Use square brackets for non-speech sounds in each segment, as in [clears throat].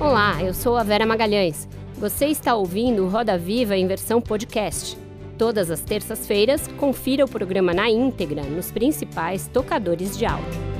Olá, eu sou a Vera Magalhães. Você está ouvindo Roda Viva em versão podcast. Todas as terças-feiras, confira o programa na íntegra nos principais tocadores de áudio.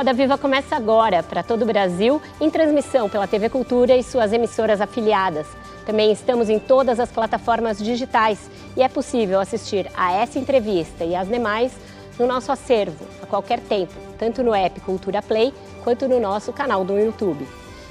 Roda Viva começa agora para todo o Brasil, em transmissão pela TV Cultura e suas emissoras afiliadas. Também estamos em todas as plataformas digitais e é possível assistir a essa entrevista e as demais no nosso acervo, a qualquer tempo, tanto no app Cultura Play quanto no nosso canal do YouTube.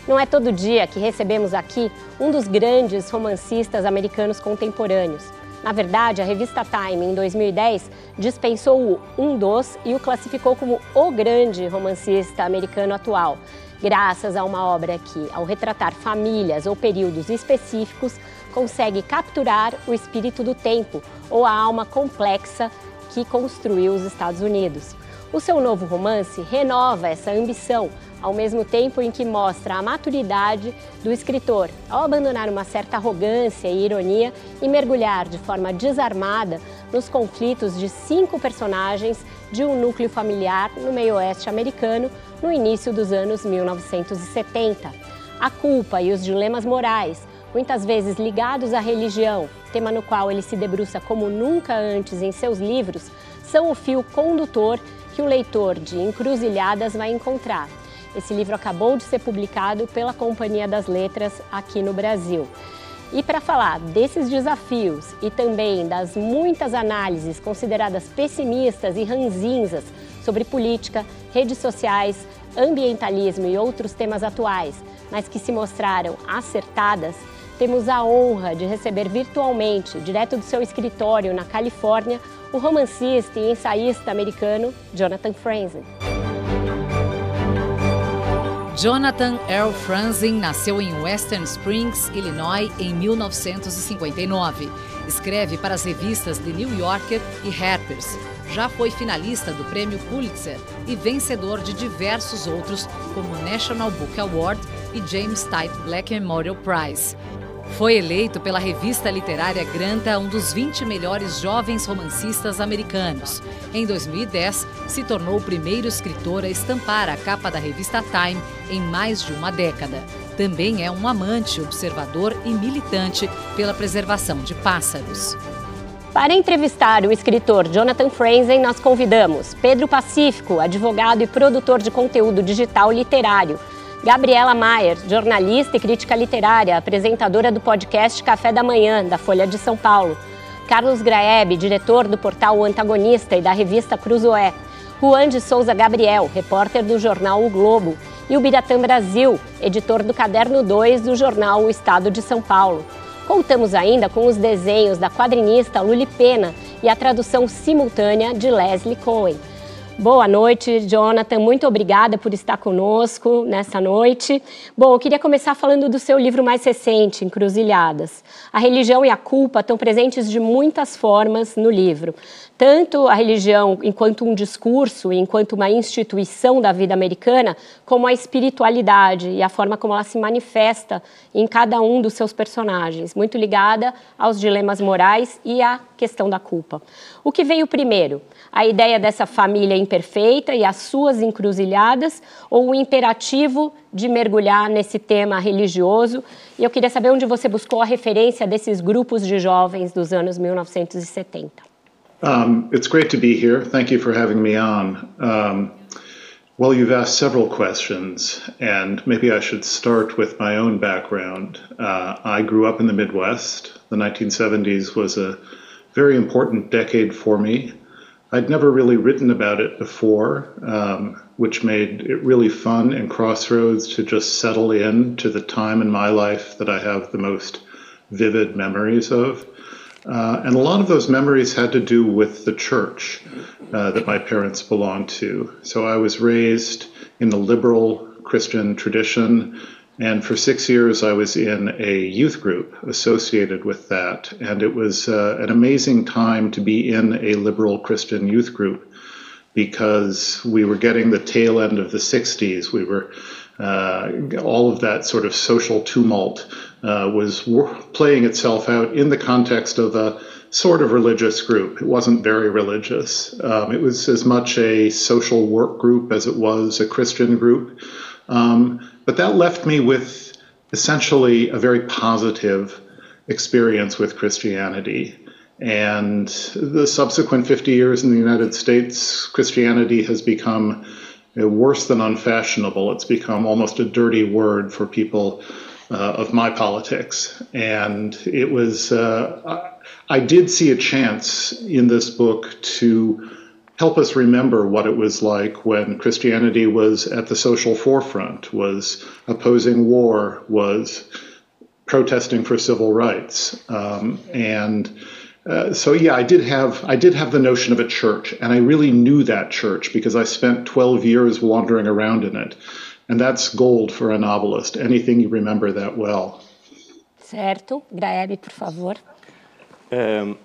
Não é todo dia que recebemos aqui um dos grandes romancistas americanos contemporâneos. Na verdade, a revista Time, em 2010, dispensou o um dos e o classificou como o grande romancista americano atual, graças a uma obra que, ao retratar famílias ou períodos específicos, consegue capturar o espírito do tempo ou a alma complexa que construiu os Estados Unidos. O seu novo romance renova essa ambição, ao mesmo tempo em que mostra a maturidade do escritor ao abandonar uma certa arrogância e ironia e mergulhar de forma desarmada nos conflitos de cinco personagens de um núcleo familiar no meio-oeste americano no início dos anos 1970. A culpa e os dilemas morais, muitas vezes ligados à religião, tema no qual ele se debruça como nunca antes em seus livros, são o fio condutor que o leitor de Encruzilhadas vai encontrar. Esse livro acabou de ser publicado pela Companhia das Letras aqui no Brasil. E para falar desses desafios e também das muitas análises consideradas pessimistas e ranzinzas sobre política, redes sociais, ambientalismo e outros temas atuais, mas que se mostraram acertadas, temos a honra de receber virtualmente, direto do seu escritório na Califórnia, o romancista e ensaísta americano Jonathan Franzen. Jonathan Earl Franzen nasceu em Western Springs, Illinois, em 1959. Escreve para as revistas The New Yorker e Harper's. Já foi finalista do Prêmio Pulitzer e vencedor de diversos outros, como o National Book Award e James Tite Black Memorial Prize. Foi eleito pela revista literária Granta um dos 20 melhores jovens romancistas americanos. Em 2010, se tornou o primeiro escritor a estampar a capa da revista Time em mais de uma década. Também é um amante, observador e militante pela preservação de pássaros. Para entrevistar o escritor Jonathan Franzen, nós convidamos Pedro Pacífico, advogado e produtor de conteúdo digital literário Gabriela Maier, jornalista e crítica literária, apresentadora do podcast Café da Manhã, da Folha de São Paulo. Carlos Graeb, diretor do portal O Antagonista e da revista Cruzoé. Juan de Souza Gabriel, repórter do jornal O Globo. E o Biratã Brasil, editor do Caderno 2 do jornal O Estado de São Paulo. Contamos ainda com os desenhos da quadrinista Luli Pena e a tradução simultânea de Leslie Cohen. Boa noite, Jonathan. Muito obrigada por estar conosco nessa noite. Bom, eu queria começar falando do seu livro mais recente, Encruzilhadas. A religião e a culpa estão presentes de muitas formas no livro. Tanto a religião enquanto um discurso, enquanto uma instituição da vida americana, como a espiritualidade e a forma como ela se manifesta em cada um dos seus personagens, muito ligada aos dilemas morais e à questão da culpa. O que veio primeiro? A ideia dessa família imperfeita e as suas encruzilhadas, ou o imperativo de mergulhar nesse tema religioso? E eu queria saber onde você buscou a referência desses grupos de jovens dos anos 1970. Um, it's great to be here. Thank you for having me on. Um, well, you've asked several questions, and maybe I should start with my own background. Uh, I grew up in the Midwest. The 1970s was a very important decade for me. I'd never really written about it before, um, which made it really fun and crossroads to just settle in to the time in my life that I have the most vivid memories of. Uh, and a lot of those memories had to do with the church uh, that my parents belonged to. So I was raised in the liberal Christian tradition. And for six years, I was in a youth group associated with that. And it was uh, an amazing time to be in a liberal Christian youth group because we were getting the tail end of the 60s. We were uh, all of that sort of social tumult uh, was playing itself out in the context of a sort of religious group. It wasn't very religious. Um, it was as much a social work group as it was a Christian group. Um, but that left me with essentially a very positive experience with Christianity. And the subsequent 50 years in the United States, Christianity has become worse than unfashionable. It's become almost a dirty word for people uh, of my politics. And it was, uh, I did see a chance in this book to help us remember what it was like when Christianity was at the social forefront, was opposing war, was protesting for civil rights. Um, and uh, so yeah, I did have I did have the notion of a church, and I really knew that church because I spent 12 years wandering around in it, and that's gold for a novelist. Anything you remember that well. Certo, Graebe, por favor. É,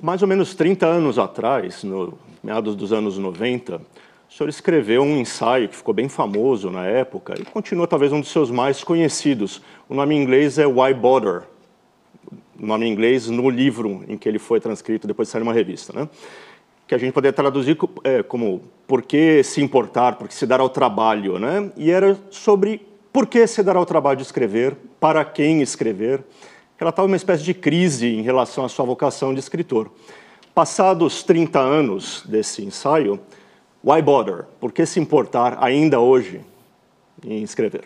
mais ou menos 30 anos atrás, no meados dos anos 90, o senhor escreveu um ensaio que ficou bem famoso na época e continua talvez um dos seus mais conhecidos. O nome em inglês é Why Bother? nome em inglês, no livro em que ele foi transcrito, depois de sair uma revista, né? Que a gente poderia traduzir é, como por que se importar, por que se dar ao trabalho, né? E era sobre por que se dar ao trabalho de escrever, para quem escrever. Ela estava uma espécie de crise em relação à sua vocação de escritor. Passados 30 anos desse ensaio, why bother? Por que se importar ainda hoje em escrever?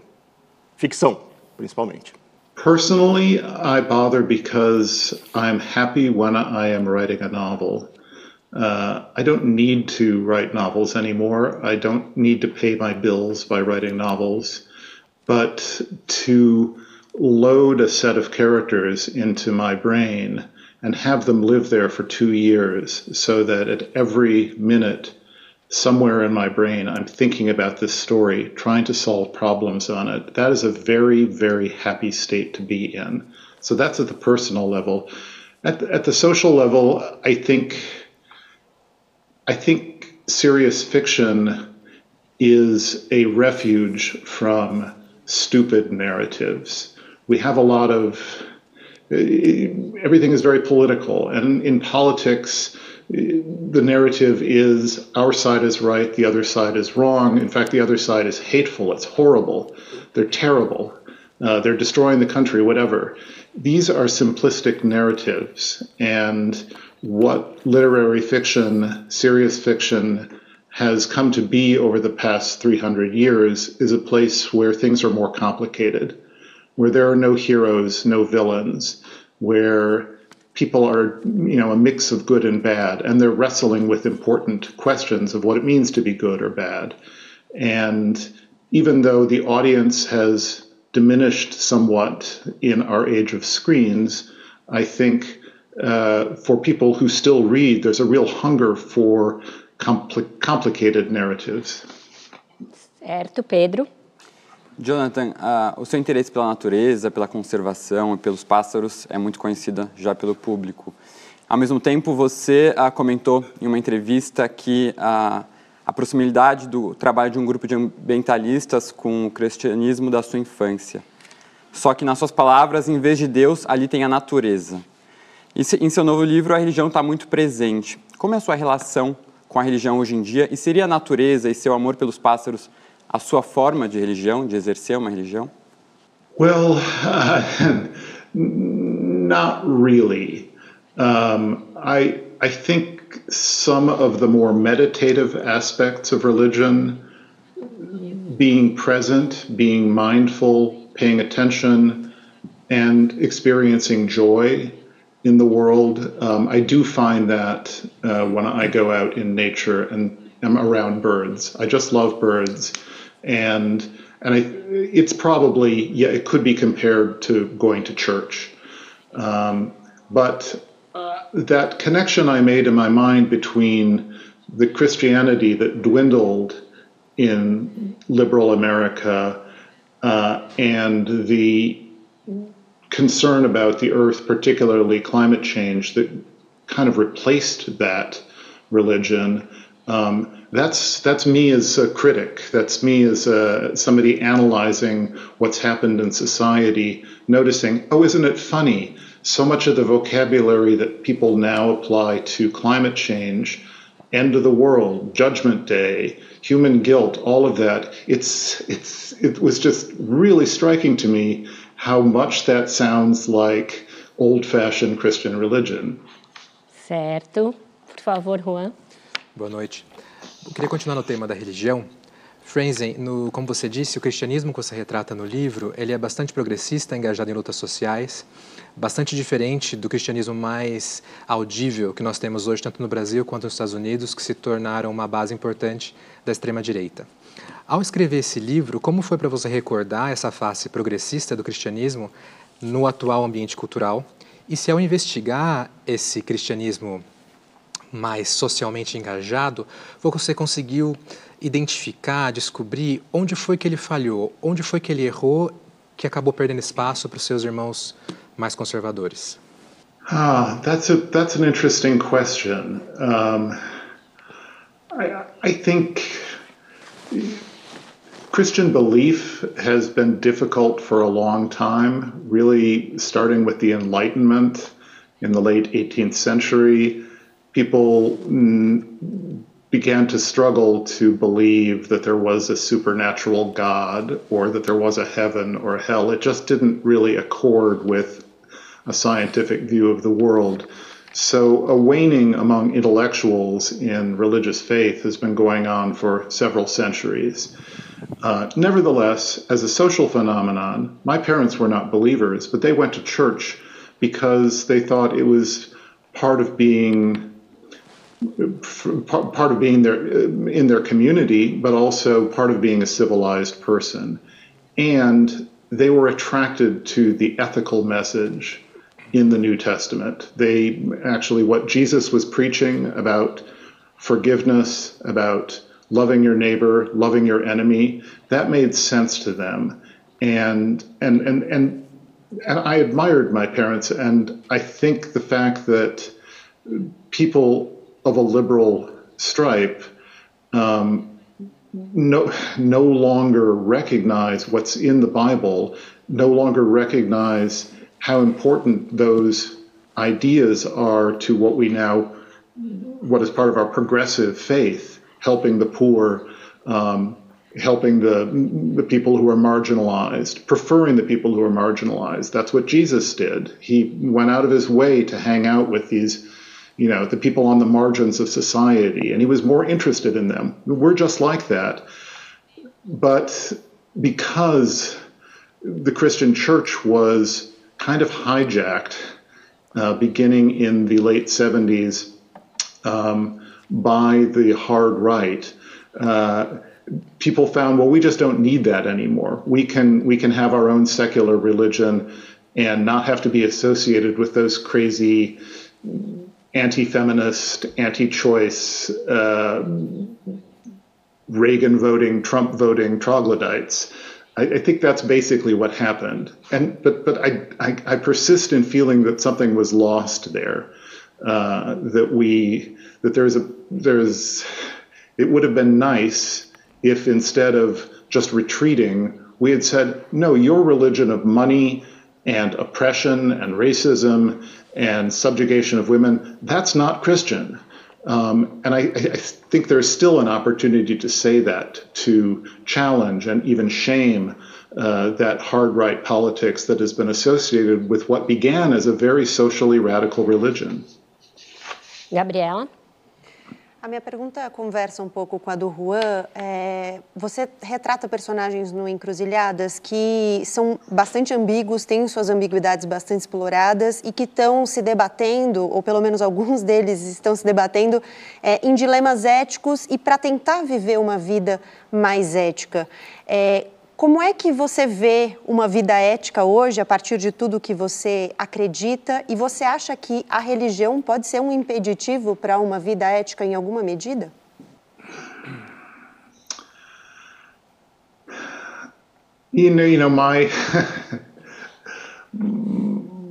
Ficção, principalmente. Personally, I bother because I'm happy when I am writing a novel. Uh, I don't need to write novels anymore. I don't need to pay my bills by writing novels. But to load a set of characters into my brain and have them live there for two years so that at every minute somewhere in my brain, I'm thinking about this story, trying to solve problems on it. That is a very, very happy state to be in. So that's at the personal level. At the, at the social level, I think, I think serious fiction is a refuge from stupid narratives. We have a lot of everything is very political, and in politics the narrative is our side is right, the other side is wrong. In fact, the other side is hateful, it's horrible, they're terrible, uh, they're destroying the country, whatever. These are simplistic narratives, and what literary fiction, serious fiction, has come to be over the past 300 years is a place where things are more complicated, where there are no heroes, no villains, where people are, you know, a mix of good and bad, and they're wrestling with important questions of what it means to be good or bad. And even though the audience has diminished somewhat in our age of screens, I think uh, for people who still read, there's a real hunger for compl- complicated narratives. Certo, Pedro. Jonathan, uh, o seu interesse pela natureza, pela conservação e pelos pássaros é muito conhecido já pelo público. Ao mesmo tempo, você uh, comentou em uma entrevista que uh, a proximidade do trabalho de um grupo de ambientalistas com o cristianismo da sua infância. Só que, nas suas palavras, em vez de Deus, ali tem a natureza. Em seu novo livro, a religião está muito presente. Como é a sua relação com a religião hoje em dia? E seria a natureza e seu amor pelos pássaros a sua forma de religião, de exercer uma religião? Well, uh, [laughs] not really. Um, I I think some of the more meditative aspects of religion, being present, being mindful, paying attention, and experiencing joy in the world. Um, I do find that uh, when I go out in nature and am around birds. I just love birds and and I, it's probably yeah, it could be compared to going to church, um, but uh, that connection I made in my mind between the Christianity that dwindled in liberal America uh, and the concern about the earth, particularly climate change, that kind of replaced that religion Um, that's that's me as a critic. That's me as a, somebody analyzing what's happened in society, noticing, oh, isn't it funny? So much of the vocabulary that people now apply to climate change, end of the world, Judgment Day, human guilt, all of that. It's it's it was just really striking to me how much that sounds like old-fashioned Christian religion. Certo. Por favor, Juan. Boa noite. Eu queria continuar no tema da religião. Frenzen, no, como você disse, o cristianismo que você retrata no livro, ele é bastante progressista, engajado em lutas sociais, bastante diferente do cristianismo mais audível que nós temos hoje, tanto no Brasil quanto nos Estados Unidos, que se tornaram uma base importante da extrema-direita. Ao escrever esse livro, como foi para você recordar essa face progressista do cristianismo no atual ambiente cultural? E se ao investigar esse cristianismo mais socialmente engajado, você conseguiu identificar, descobrir onde foi que ele falhou, onde foi que ele errou, que acabou perdendo espaço para os seus irmãos mais conservadores? Ah, that's a that's an interesting question. Um, I, I think Christian belief has been difficult for a long time, really starting with the Enlightenment in the late 18th century. People began to struggle to believe that there was a supernatural God or that there was a heaven or a hell. It just didn't really accord with a scientific view of the world. So, a waning among intellectuals in religious faith has been going on for several centuries. Uh, nevertheless, as a social phenomenon, my parents were not believers, but they went to church because they thought it was part of being part of being there in their community, but also part of being a civilized person. And they were attracted to the ethical message in the New Testament. They actually, what Jesus was preaching about forgiveness, about loving your neighbor, loving your enemy, that made sense to them. And and and and and I admired my parents, and I think the fact that people of a liberal stripe um, no no longer recognize what's in the Bible, no longer recognize how important those ideas are to what we now what is part of our progressive faith helping the poor, um, helping the the people who are marginalized, preferring the people who are marginalized. That's what Jesus did. He went out of his way to hang out with these, you know, the people on the margins of society, and he was more interested in them. We're just like that, but because the Christian church was kind of hijacked uh, beginning in the late 70s. Um, by the hard right, uh, people found, well, we just don't need that anymore. We can we can have our own secular religion and not have to be associated with those crazy anti-feminist, anti-choice, uh, Reagan voting, Trump voting troglodytes. I, I, think that's basically what happened. And but but I, I, I persist in feeling that something was lost there. Uh, that we that there's a there's it would have been nice if instead of just retreating, we had said, no, your religion of money and oppression and racism and subjugation of women, that's not Christian. Um, and I, I, think there's still an opportunity to say that, to challenge and even shame uh, that hard right politics that has been associated with what began as a very socially radical religion. Gabriela? A minha pergunta conversa um pouco com a do Juan. É, você retrata personagens no Encruzilhadas que são bastante ambíguos, têm suas ambiguidades bastante exploradas e que estão se debatendo, ou pelo menos alguns [laughs] deles estão se debatendo, é, em dilemas éticos e para tentar viver uma vida mais ética. É, como é que você vê uma vida ética hoje, a partir de tudo que você acredita? E você acha que a religião pode ser um impeditivo para uma vida ética em alguma medida? You know, you know my [laughs]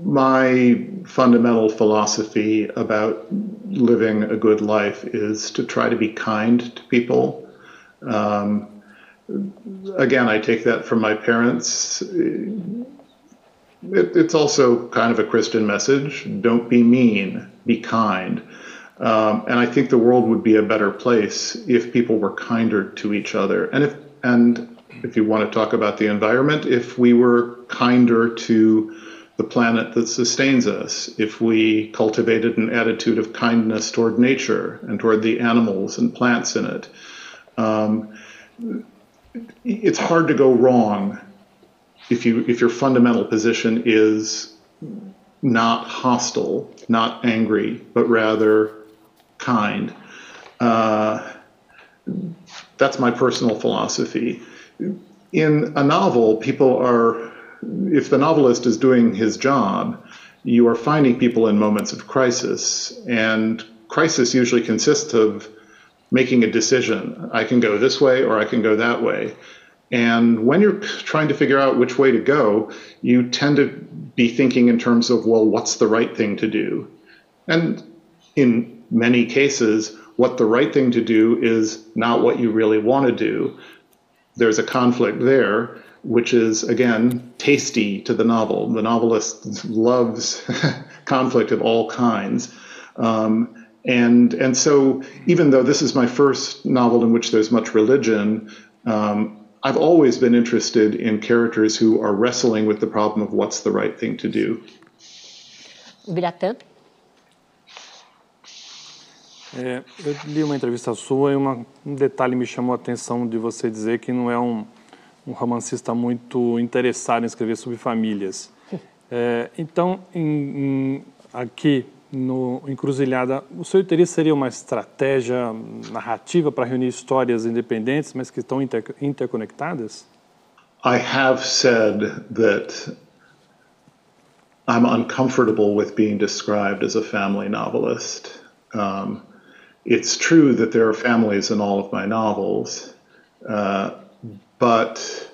my fundamental philosophy about living a good life is to try to be kind to people. Um, again, I take that from my parents. It, it's also kind of a Christian message. Don't be mean, be kind. Um, and I think the world would be a better place if people were kinder to each other. And if and if you want to talk about the environment, if we were kinder to the planet that sustains us, if we cultivated an attitude of kindness toward nature and toward the animals and plants in it, um, it's hard to go wrong if you if your fundamental position is not hostile, not angry, but rather kind. Uh, that's my personal philosophy. In a novel, people are, if the novelist is doing his job, you are finding people in moments of crisis. And crisis usually consists of making a decision. I can go this way or I can go that way. And when you're trying to figure out which way to go, you tend to be thinking in terms of, well, what's the right thing to do? And in many cases, what the right thing to do is not what you really want to do. There's a conflict there, which is, again, tasty to the novel. The novelist loves [laughs] conflict of all kinds. Um, and, and so, even though this is my first novel in which there's much religion, um, I've always been interested in characters who are wrestling with the problem of what's the right thing to do. Biratã? É, eu li uma entrevista sua e uma, um detalhe me chamou a atenção de você dizer que não é um, um romancista muito interessado em escrever sobre famílias. [laughs] É, então, em, em, aqui no Encruzilhada, o seu interesse seria uma estratégia narrativa para reunir histórias independentes, mas que estão inter interconectadas? I have said that I'm uncomfortable with being described as a family novelist. Um, it's true that there are families in all of my novels, uh, but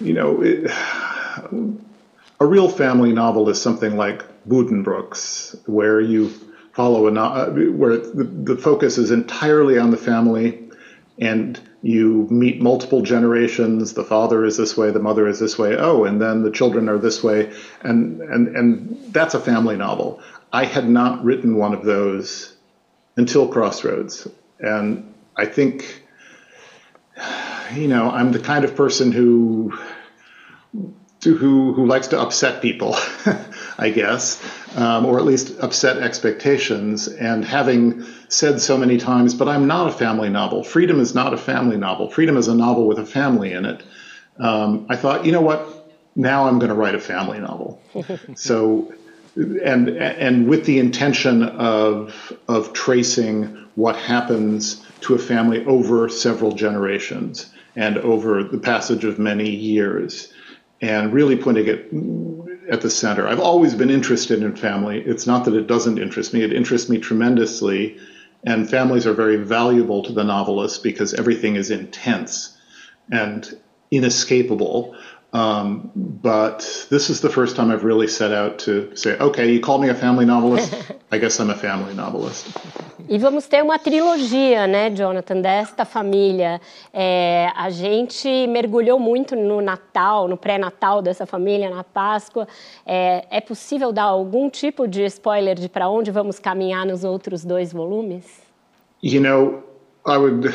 you know, it, a real family novel is something like Buddenbrooks, where you follow a no- uh, where the, the focus is entirely on the family, and you meet multiple generations. The father is this way, the mother is this way. Oh, and then the children are this way, and and and that's a family novel. I had not written one of those until Crossroads, and I think, you know, I'm the kind of person who who who likes to upset people, [laughs] I guess, um, or at least upset expectations. And having said so many times, but I'm not a family novel. Freedom is not a family novel. Freedom is a novel with a family in it. Um, I thought, you know what? Now I'm going to write a family novel. [laughs] so, and and with the intention of of tracing what happens to a family over several generations and over the passage of many years and really putting it at the center. I've always been interested in family. It's not that it doesn't interest me, it interests me tremendously. And families are very valuable to the novelist because everything is intense and inescapable. Um, but this is the first time I've really set out to say, okay, you called me a family novelist. [laughs] I guess I'm a family novelist. E vamos ter uma trilogia, né, Jonathan, desta família. É, a gente mergulhou muito no Natal, no pré-natal dessa família, na Páscoa. É, é possível dar algum tipo de spoiler de para onde vamos caminhar nos outros dois volumes? You know, I would.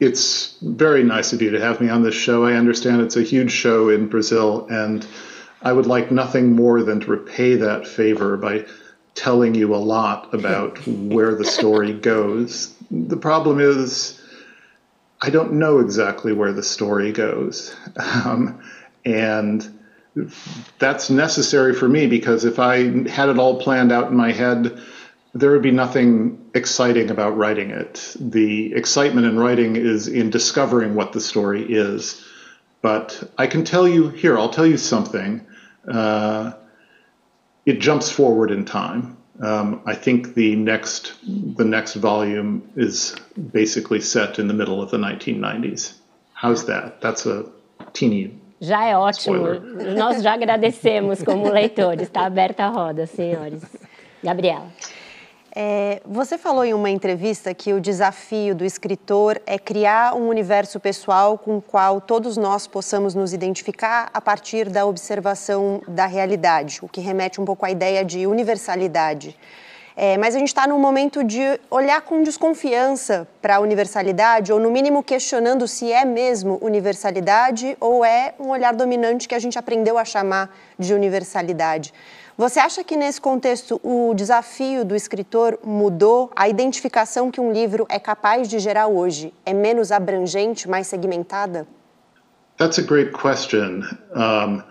It's very nice of you to have me on this show. I understand it's a huge show in Brazil, and I would like nothing more than to repay that favor by telling you a lot about [laughs] where the story goes. The problem is, I don't know exactly where the story goes. Um, and that's necessary for me because if I had it all planned out in my head, there would be nothing exciting about writing it. The excitement in writing is in discovering what the story is. But I can tell you here, I'll tell you something. Uh, it jumps forward in time. Um, I think the next the next volume is basically set in the middle of the 1990s. How's that? That's a teeny. Já é ótimo. Spoiler. Nós já agradecemos como leitores. Está aberta a roda, senhores. Gabriela. É, você falou em uma entrevista que o desafio do escritor é criar um universo pessoal com o qual todos nós possamos nos identificar a partir da observação da realidade, o que remete um pouco à ideia de universalidade. É, mas a gente está num momento de olhar com desconfiança para a universalidade, ou no mínimo questionando se é mesmo universalidade ou é um olhar dominante que a gente aprendeu a chamar de universalidade. Você acha que nesse contexto o desafio do escritor mudou? A identificação que um livro é capaz de gerar hoje é menos abrangente, mais segmentada? That's a great question. Um,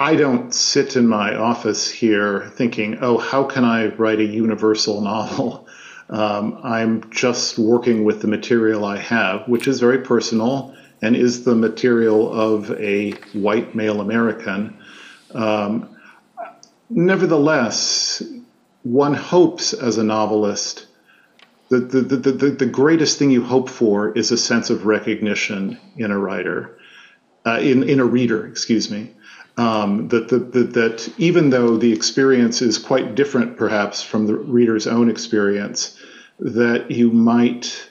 I don't sit in my office here thinking, oh, how can I write a universal novel? Um, I'm just working with the material I have, which is very personal and is the material of a white male American. Um, nevertheless, one hopes as a novelist that the, the, the, the, greatest thing you hope for is a sense of recognition in a writer, uh, in, in a reader, excuse me. Um, that, that, that, that even though the experience is quite different, perhaps, from the reader's own experience, that you might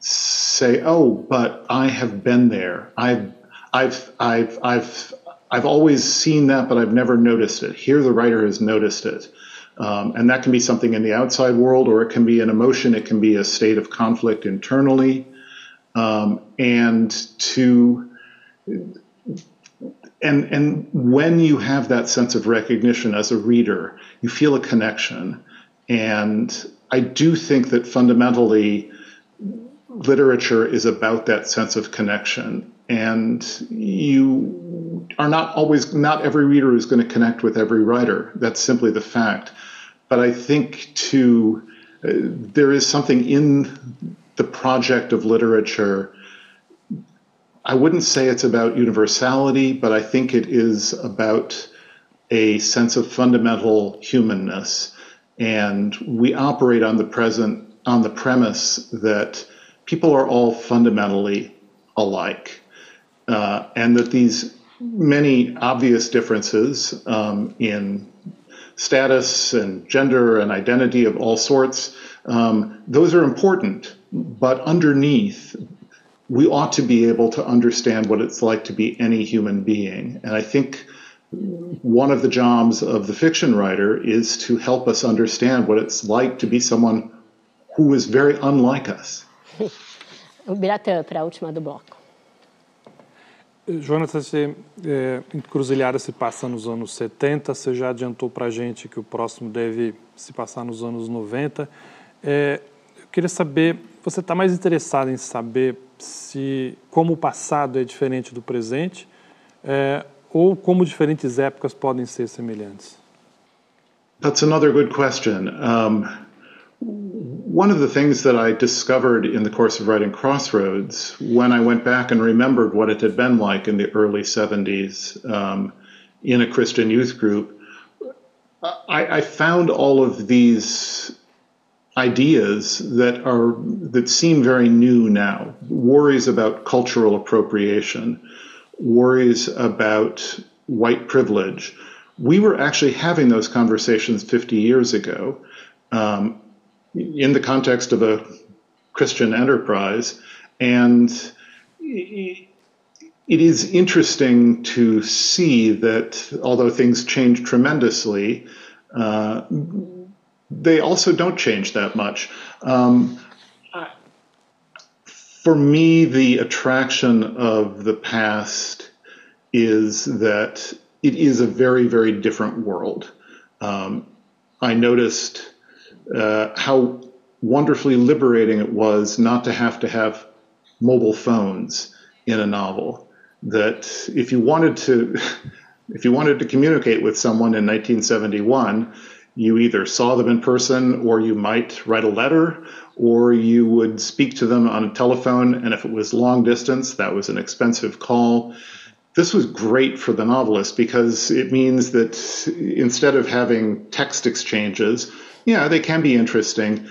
say, "Oh, but I have been there. I've, I've, I've, I've, I've always seen that, but I've never noticed it. Here, the writer has noticed it. Um, and that can be something in the outside world, or it can be an emotion, it can be a state of conflict internally. Um, and to and and when you have that sense of recognition as a reader, you feel a connection. And I do think that fundamentally literature is about that sense of connection. And you are not always, not every reader is going to connect with every writer. That's simply the fact. But I think to, uh, there is something in the project of literature. I wouldn't say it's about universality, but I think it is about a sense of fundamental humanness. And we operate on the present, on the premise that people are all fundamentally alike uh, and that these many obvious differences um, in status and gender and identity of all sorts, um, those are important. But underneath, we ought to be able to understand what it's like to be any human being. And I think one of the jobs of the fiction writer is to help us understand what it's like to be someone who is very unlike us. [laughs] o Biratã, para a última do bloco. Jonathan, você, é, Encruzilhada se passa nos anos 70, você já adiantou para a gente que o próximo deve se passar nos anos 90. É, eu queria saber, você está mais interessado em saber se como o passado é diferente do presente é, ou como diferentes épocas podem ser semelhantes? That's another good question. Um, one of the things that I discovered in the course of writing Crossroads, when I went back and remembered what it had been like in the early 70s um, in a Christian youth group, I, I, found all of these ideas that are that seem very new now. Worries about cultural appropriation, worries about white privilege. We were actually having those conversations 50 years ago. Um, in the context of a Christian enterprise. And it is interesting to see that although things change tremendously, uh, they also don't change that much. Um, for me, the attraction of the past is that it is a very, very different world. Um, I noticed uh, how wonderfully liberating it was not to have to have mobile phones in a novel. That if you wanted to, [laughs] if you wanted to communicate with someone in 1971, you either saw them in person or you might write a letter or you would speak to them on a telephone. And if it was long distance, that was an expensive call. This was great for the novelist because it means that instead of having text exchanges, yeah, they can be interesting.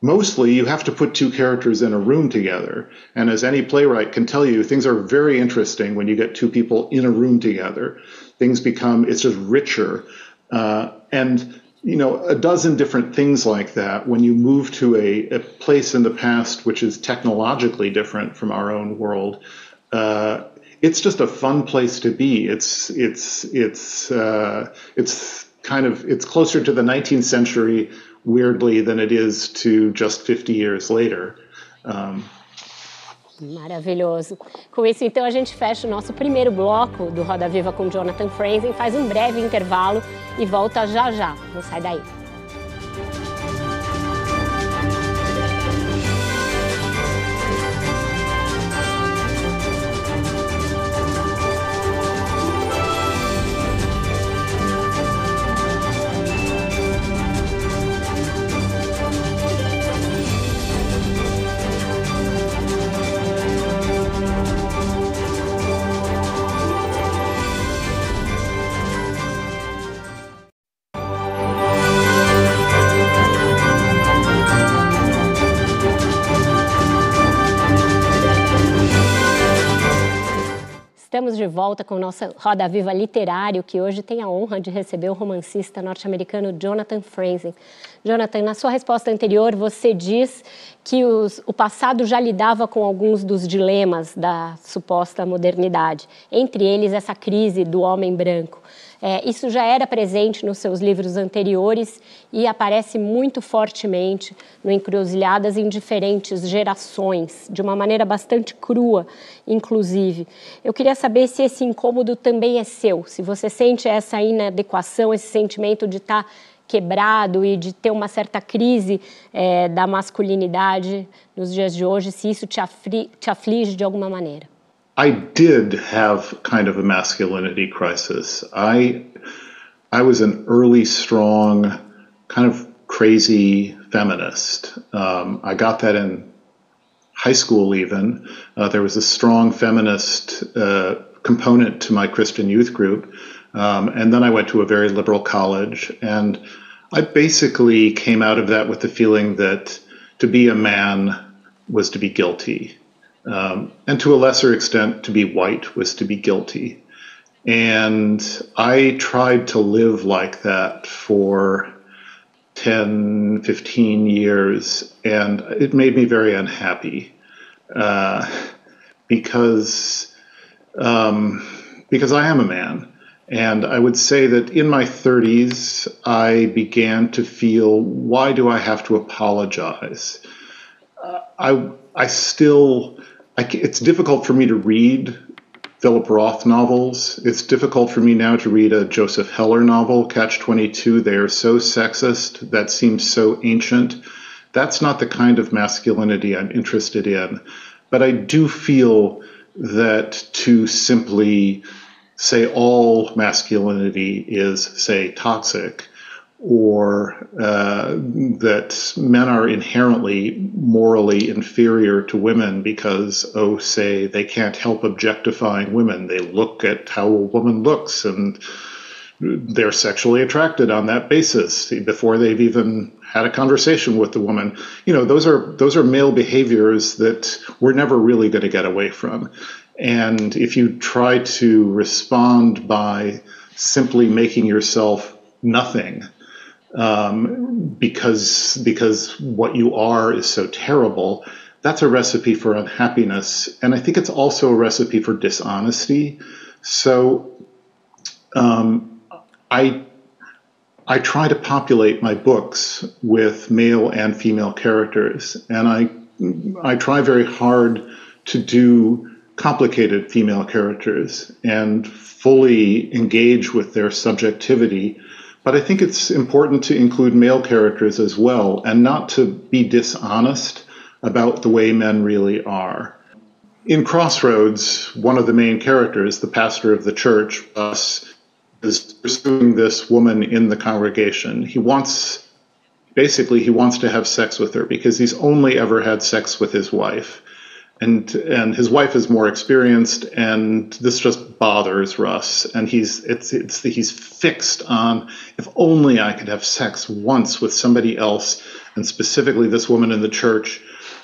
Mostly, you have to put two characters in a room together. And as any playwright can tell you, things are very interesting when you get two people in a room together. Things become, it's just richer. Uh, and you know, a dozen different things like that when you move to a, a place in the past which is technologically different from our own world. Uh, it's just a fun place to be. It's it's it's uh, it's kind of it's closer to the 19th century weirdly than it is to just 50 years later. Um, Maravilhoso. Com isso, então, a gente fecha o nosso primeiro bloco do Roda Viva com Jonathan Franzen, faz um breve intervalo e volta já já. Não sai daí. Estamos de volta com nossa Roda Viva Literário, que hoje tem a honra de receber o romancista norte-americano Jonathan Franzen. Jonathan, na sua resposta anterior, você diz que os, o passado já lidava com alguns dos dilemas da suposta modernidade, entre eles essa crise do homem branco. É, isso já era presente nos seus livros anteriores e aparece muito fortemente no Encruzilhadas em diferentes gerações, de uma maneira bastante crua, inclusive. Eu queria saber se esse incômodo também é seu, se você sente essa inadequação, esse sentimento de estar quebrado e de ter uma certa crise é, da masculinidade nos dias de hoje, se isso te, te aflige de alguma maneira. I did have kind of a masculinity crisis. I I was an early, strong, kind of crazy feminist. Um, I got that in high school. Even uh, there was a strong feminist uh, component to my Christian youth group, um, and then I went to a very liberal college, and I basically came out of that with the feeling that to be a man was to be guilty um, and to a lesser extent, to be white was to be guilty. And I tried to live like that for 10, 15 years, and it made me very unhappy uh, because, um, because I am a man. And I would say that in my 30s, I began to feel why do I have to apologize? Uh, I, I still it's difficult for me to read Philip Roth novels. It's difficult for me now to read a Joseph Heller novel, Catch 22. They are so sexist. That seems so ancient. That's not the kind of masculinity I'm interested in. But I do feel that to simply say all masculinity is, say, toxic or uh, that men are inherently morally inferior to women because, oh, say, they can't help objectifying women. They look at how a woman looks and they're sexually attracted on that basis before they've even had a conversation with the woman. You know, those are those are male behaviors that we're never really going to get away from. And if you try to respond by simply making yourself nothing, um, because because what you are is so terrible. That's a recipe for unhappiness, and I think it's also a recipe for dishonesty. So, um, I I try to populate my books with male and female characters, and I I try very hard to do complicated female characters and fully engage with their subjectivity but I think it's important to include male characters as well and not to be dishonest about the way men really are. In Crossroads, one of the main characters, the pastor of the church, Russ, is pursuing this woman in the congregation. He wants, basically, he wants to have sex with her because he's only ever had sex with his wife and and his wife is more experienced and this just bothers Russ and he's it's it's he's fixed on if only I could have sex once with somebody else and specifically this woman in the church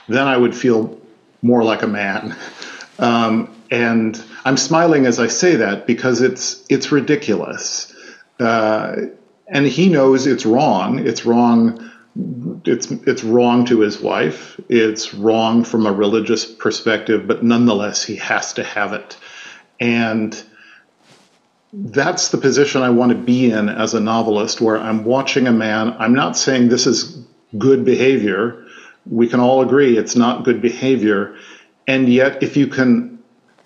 then I would feel more like a man [laughs] um, and I'm smiling as I say that because it's it's ridiculous uh, and he knows it's wrong. It's wrong. It's it's wrong to his wife. It's wrong from a religious perspective, but nonetheless, he has to have it, and that's the position I want to be in as a novelist, where I'm watching a man. I'm not saying this is good behavior. We can all agree it's not good behavior, and yet, if you can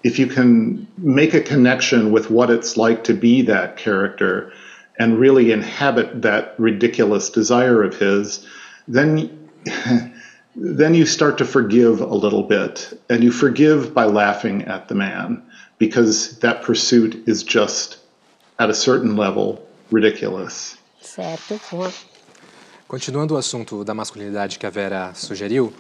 if you can make a connection with what it's like to be that character and really inhabit that ridiculous desire of his, then [laughs] then you start to forgive a little bit, and you forgive by laughing at the man because that pursuit is just at a certain level ridiculous. Certo. Continuando o assunto da masculinidade que a Vera sugeriu,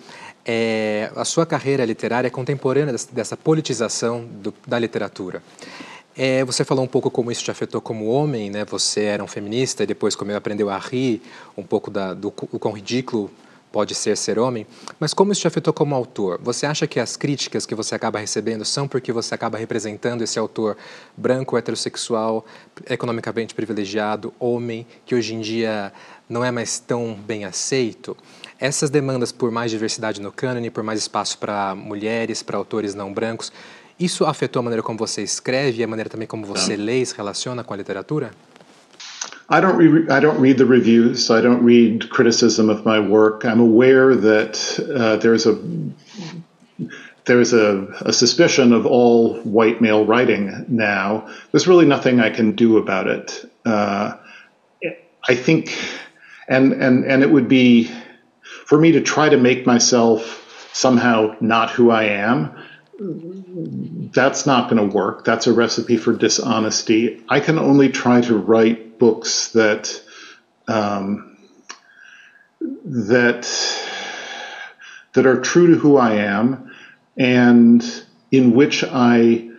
é, a sua carreira literária é contemporânea dessa, dessa politização do, da literatura. É, você falou um pouco como isso te afetou como homem, né? Você era um feminista e depois como aprendeu a rir um pouco da, do o quão ridículo pode ser ser homem. Mas como isso te afetou como autor? Você acha que as críticas que você acaba recebendo são porque você acaba representando esse autor branco, heterossexual, economicamente privilegiado, homem, que hoje em dia não é mais tão bem aceito? Essas demandas por mais diversidade no cânone, por mais espaço para mulheres, para autores não brancos, isso afetou a maneira como você escreve e a maneira também como você lê e se relaciona com a literatura? I don't re- I don't read the reviews. I don't read criticism of my work. I'm aware that uh, there's a there's a, a, suspicion of all white male writing now. There's really nothing I can do about it. Uh, I think, and and and it would be for me to try to make myself somehow not who I am that's not going to work. That's a recipe for dishonesty. I can only try to write books that um, that that are true to who I am, and in which I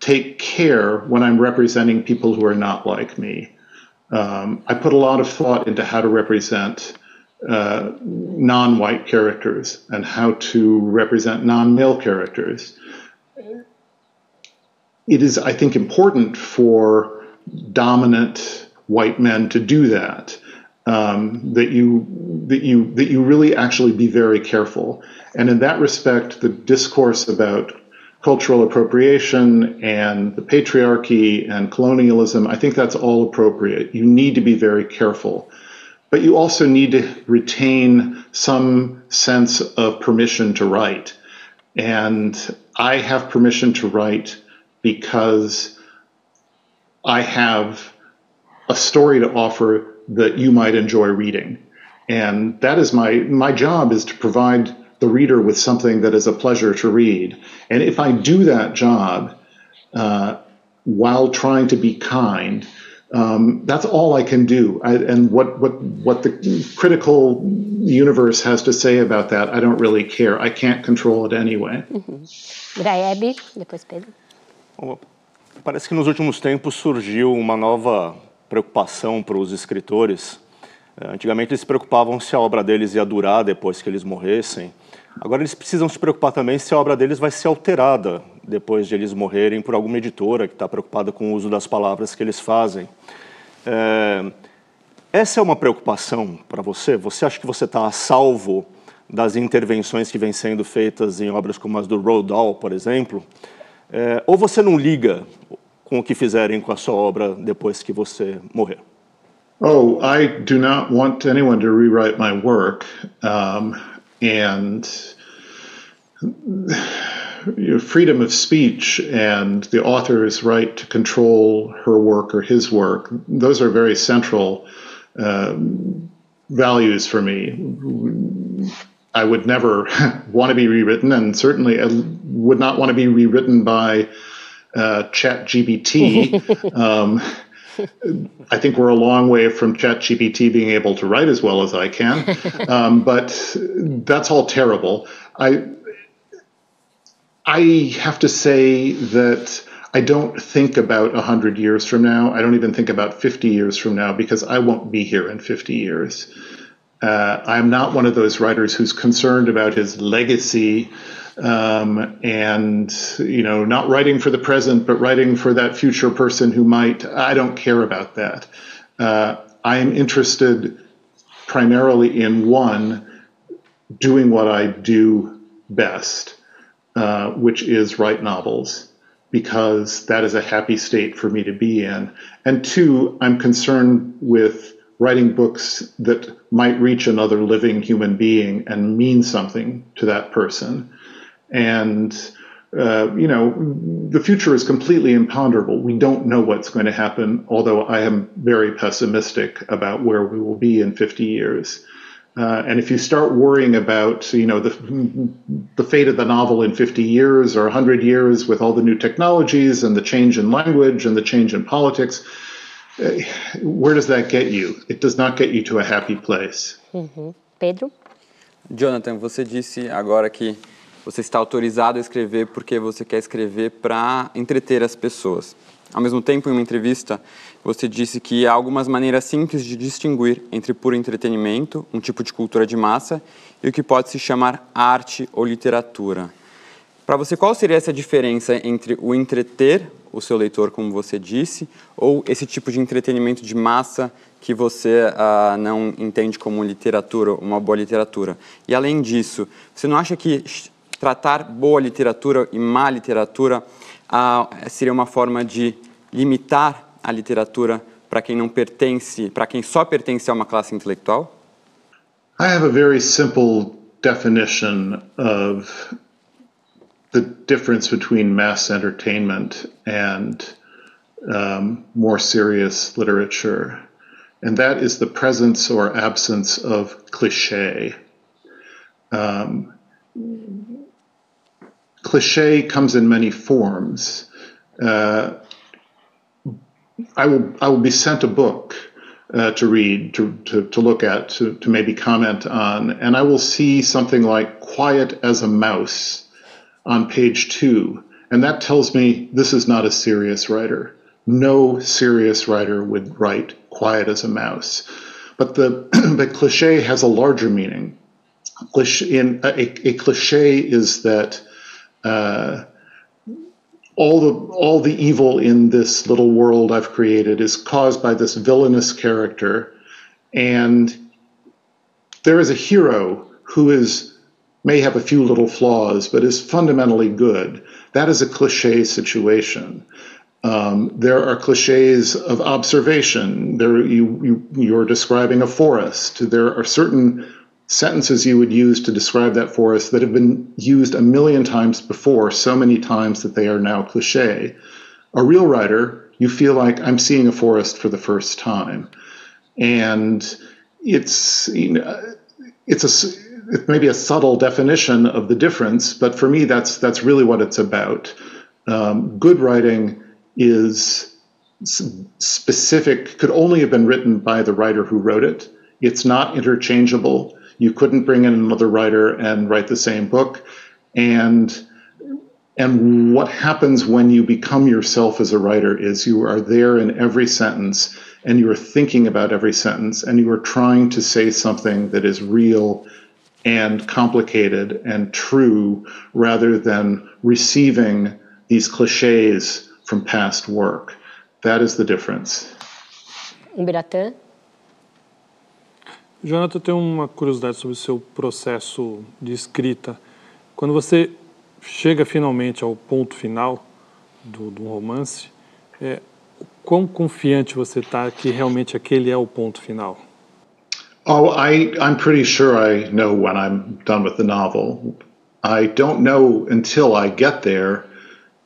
take care when I'm representing people who are not like me. Um, I put a lot of thought into how to represent uh, non-white characters and how to represent non-male characters. It is, I think, important for dominant white men to do that. Um, that you that you that you really actually be very careful. And in that respect, the discourse about cultural appropriation and the patriarchy and colonialism, I think that's all appropriate. You need to be very careful but you also need to retain some sense of permission to write. And I have permission to write because I have a story to offer that you might enjoy reading. And that is my my job is to provide the reader with something that is a pleasure to read. And if I do that job uh, while trying to be kind, um, that's all I can do. I, and what, what, what the critical universe has to say about that, I don't really care. I can't control it anyway. Uhum. Graieb, depois Pedro. Parece que nos últimos tempos surgiu uma nova preocupação para os escritores. Eh, antigamente eles se preocupavam se a obra deles ia durar depois que eles morressem. Agora eles precisam se preocupar também se a obra deles vai ser alterada depois de eles morrerem por alguma editora que está preocupada com o uso das palavras que eles fazem. É, essa é uma preocupação para você? Você acha que você está a salvo das intervenções que vêm sendo feitas em obras como as do Roald Dahl, por exemplo? É, ou você não liga com o que fizerem com a sua obra depois que você morrer? Oh, I do not want anyone to rewrite my work. Um, and you know, freedom of speech and the author's right to control her work or his work, those are very central uh, values for me. I would never [laughs] want to be rewritten, and certainly I would not want to be rewritten by uh, ChatGPT. [laughs] um, I think we're a long way from ChatGPT being able to write as well as I can, [laughs] um, but that's all terrible. I I have to say that I don't think about 100 years from now. I don't even think about 50 years from now because I won't be here in 50 years. Uh, I'm not one of those writers who's concerned about his legacy um, and you know not writing for the present but writing for that future person who might i don't care about that uh, I am interested primarily in one, doing what I do best, uh, which is write novels, because that is a happy state for me to be in. And two, I'm concerned with writing books that might reach another living human being and mean something to that person. And uh, you know, the future is completely imponderable. We don't know what's going to happen, although I am very pessimistic about where we will be in 50 years. Uh, and if you start worrying about, you know, the, the fate of the novel in 50 years or 100 years with all the new technologies and the change in language and the change in politics, where does that get you? It does not get you to a happy place. Uhum. Pedro? Jonathan, você disse agora que você está autorizado a escrever porque você quer escrever para entreter as pessoas. Ao mesmo tempo, em uma entrevista, você disse que há algumas maneiras simples de distinguir entre puro entretenimento, um tipo de cultura de massa, e o que pode se chamar arte ou literatura. Para você, qual seria essa diferença entre o entreter o seu leitor, como você disse, ou esse tipo de entretenimento de massa que você uh, não entende como literatura, uma boa literatura? E além disso, você não acha que tratar boa literatura e má literatura ah, seria uma forma de limitar a literatura para quem não pertence, para quem só pertence a uma classe intelectual? I have a very simple definition of the difference between mass entertainment and um, more serious literature, and that is the presence or absence of cliche. Um, cliche comes in many forms. Uh, I will I will be sent a book uh, to read, to, to, to look at, to, to maybe comment on, and I will see something like "Quiet as a Mouse" on page two, and that tells me this is not a serious writer. No serious writer would write "Quiet as a Mouse," but the [clears throat] but cliche has a larger meaning. In a, a cliche is that uh, all the all the evil in this little world I've created is caused by this villainous character, and there is a hero who is may have a few little flaws, but is fundamentally good. That is a cliche situation. Um, there are cliches of observation. There, you, you, you're describing a forest. There are certain sentences you would use to describe that forest that have been used a million times before, so many times that they are now cliche. A real writer, you feel like I'm seeing a forest for the first time. And it's, you know, it's a, it may be a subtle definition of the difference, but for me, that's, that's really what it's about. Um, good writing is specific, could only have been written by the writer who wrote it. It's not interchangeable you couldn't bring in another writer and write the same book. And and what happens when you become yourself as a writer is you are there in every sentence and you are thinking about every sentence and you are trying to say something that is real and complicated and true rather than receiving these cliches from past work. That is the difference. Umberatan? Jonathan, eu tenho uma curiosidade sobre o seu processo de escrita. Quando você chega finalmente ao ponto final do, do romance, é, quão confiante você está que realmente aquele é o ponto final? Oh, I, I'm pretty sure I know when I'm done with the novel. I don't know until I get there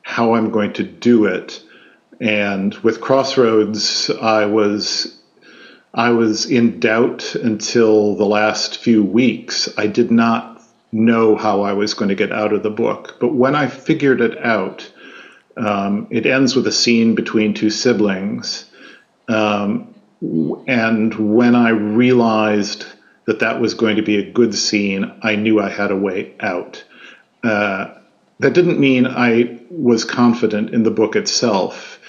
how I'm going to do it. And with Crossroads, I was I was in doubt until the last few weeks. I did not know how I was going to get out of the book. But when I figured it out, um, it ends with a scene between two siblings. Um, and when I realized that that was going to be a good scene, I knew I had a way out. Uh, that didn't mean I was confident in the book itself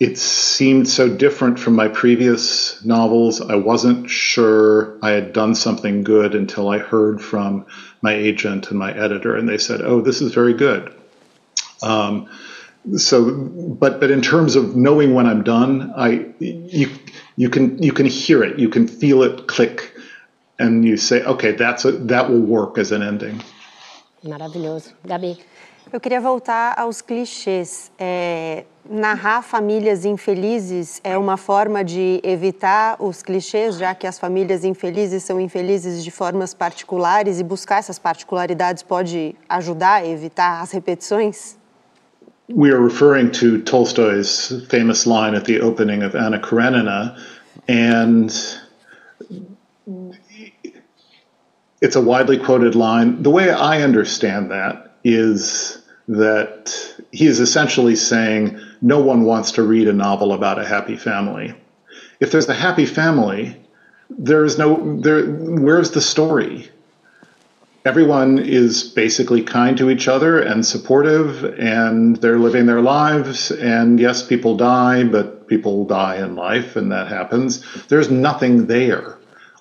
it seemed so different from my previous novels. I wasn't sure I had done something good until I heard from my agent and my editor, and they said, "Oh, this is very good." Um, so, but but in terms of knowing when I'm done, I you you can you can hear it, you can feel it click, and you say, okay, that's a, that will work as an ending. Maravilhoso. Gabi. Eu queria voltar aos clichês. É, narrar famílias infelizes é uma forma de evitar os clichês, já que as famílias infelizes são infelizes de formas particulares e buscar essas particularidades pode ajudar a evitar as repetições? We are referring to Tolstoy's famous line at the opening of Anna Karenina, and it's a widely quoted line. The way I understand that is that he is essentially saying no one wants to read a novel about a happy family. If there's a happy family, there is no there where's the story? Everyone is basically kind to each other and supportive and they're living their lives and yes people die but people die in life and that happens. There's nothing there.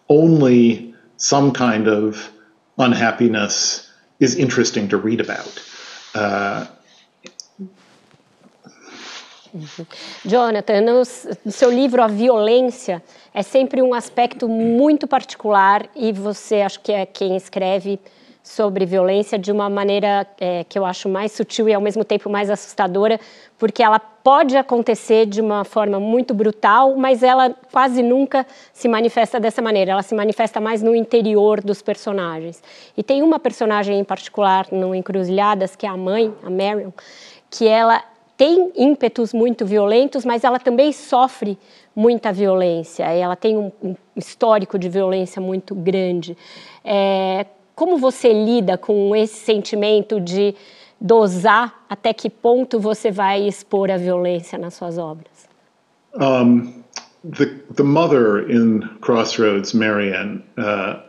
Only some kind of unhappiness is interesting to read about. Uh, Jonathan, no, seu livro A Violência é sempre um aspecto muito particular e você acho que é quem escreve sobre violência de uma maneira é, que eu acho mais sutil e ao mesmo tempo mais assustadora, porque ela pode acontecer de uma forma muito brutal, mas ela quase nunca se manifesta dessa maneira, ela se manifesta mais no interior dos personagens. E tem uma personagem em particular no Encruzilhadas, que é a mãe, a Marion, que ela tem ímpetos muito violentos, mas ela também sofre muita violência, ela tem um, um histórico de violência muito grande. É, como você lida com esse sentimento de dosar até que ponto você vai expor a violência nas suas obras? Um, the the mother in Crossroads, Marianne, uh,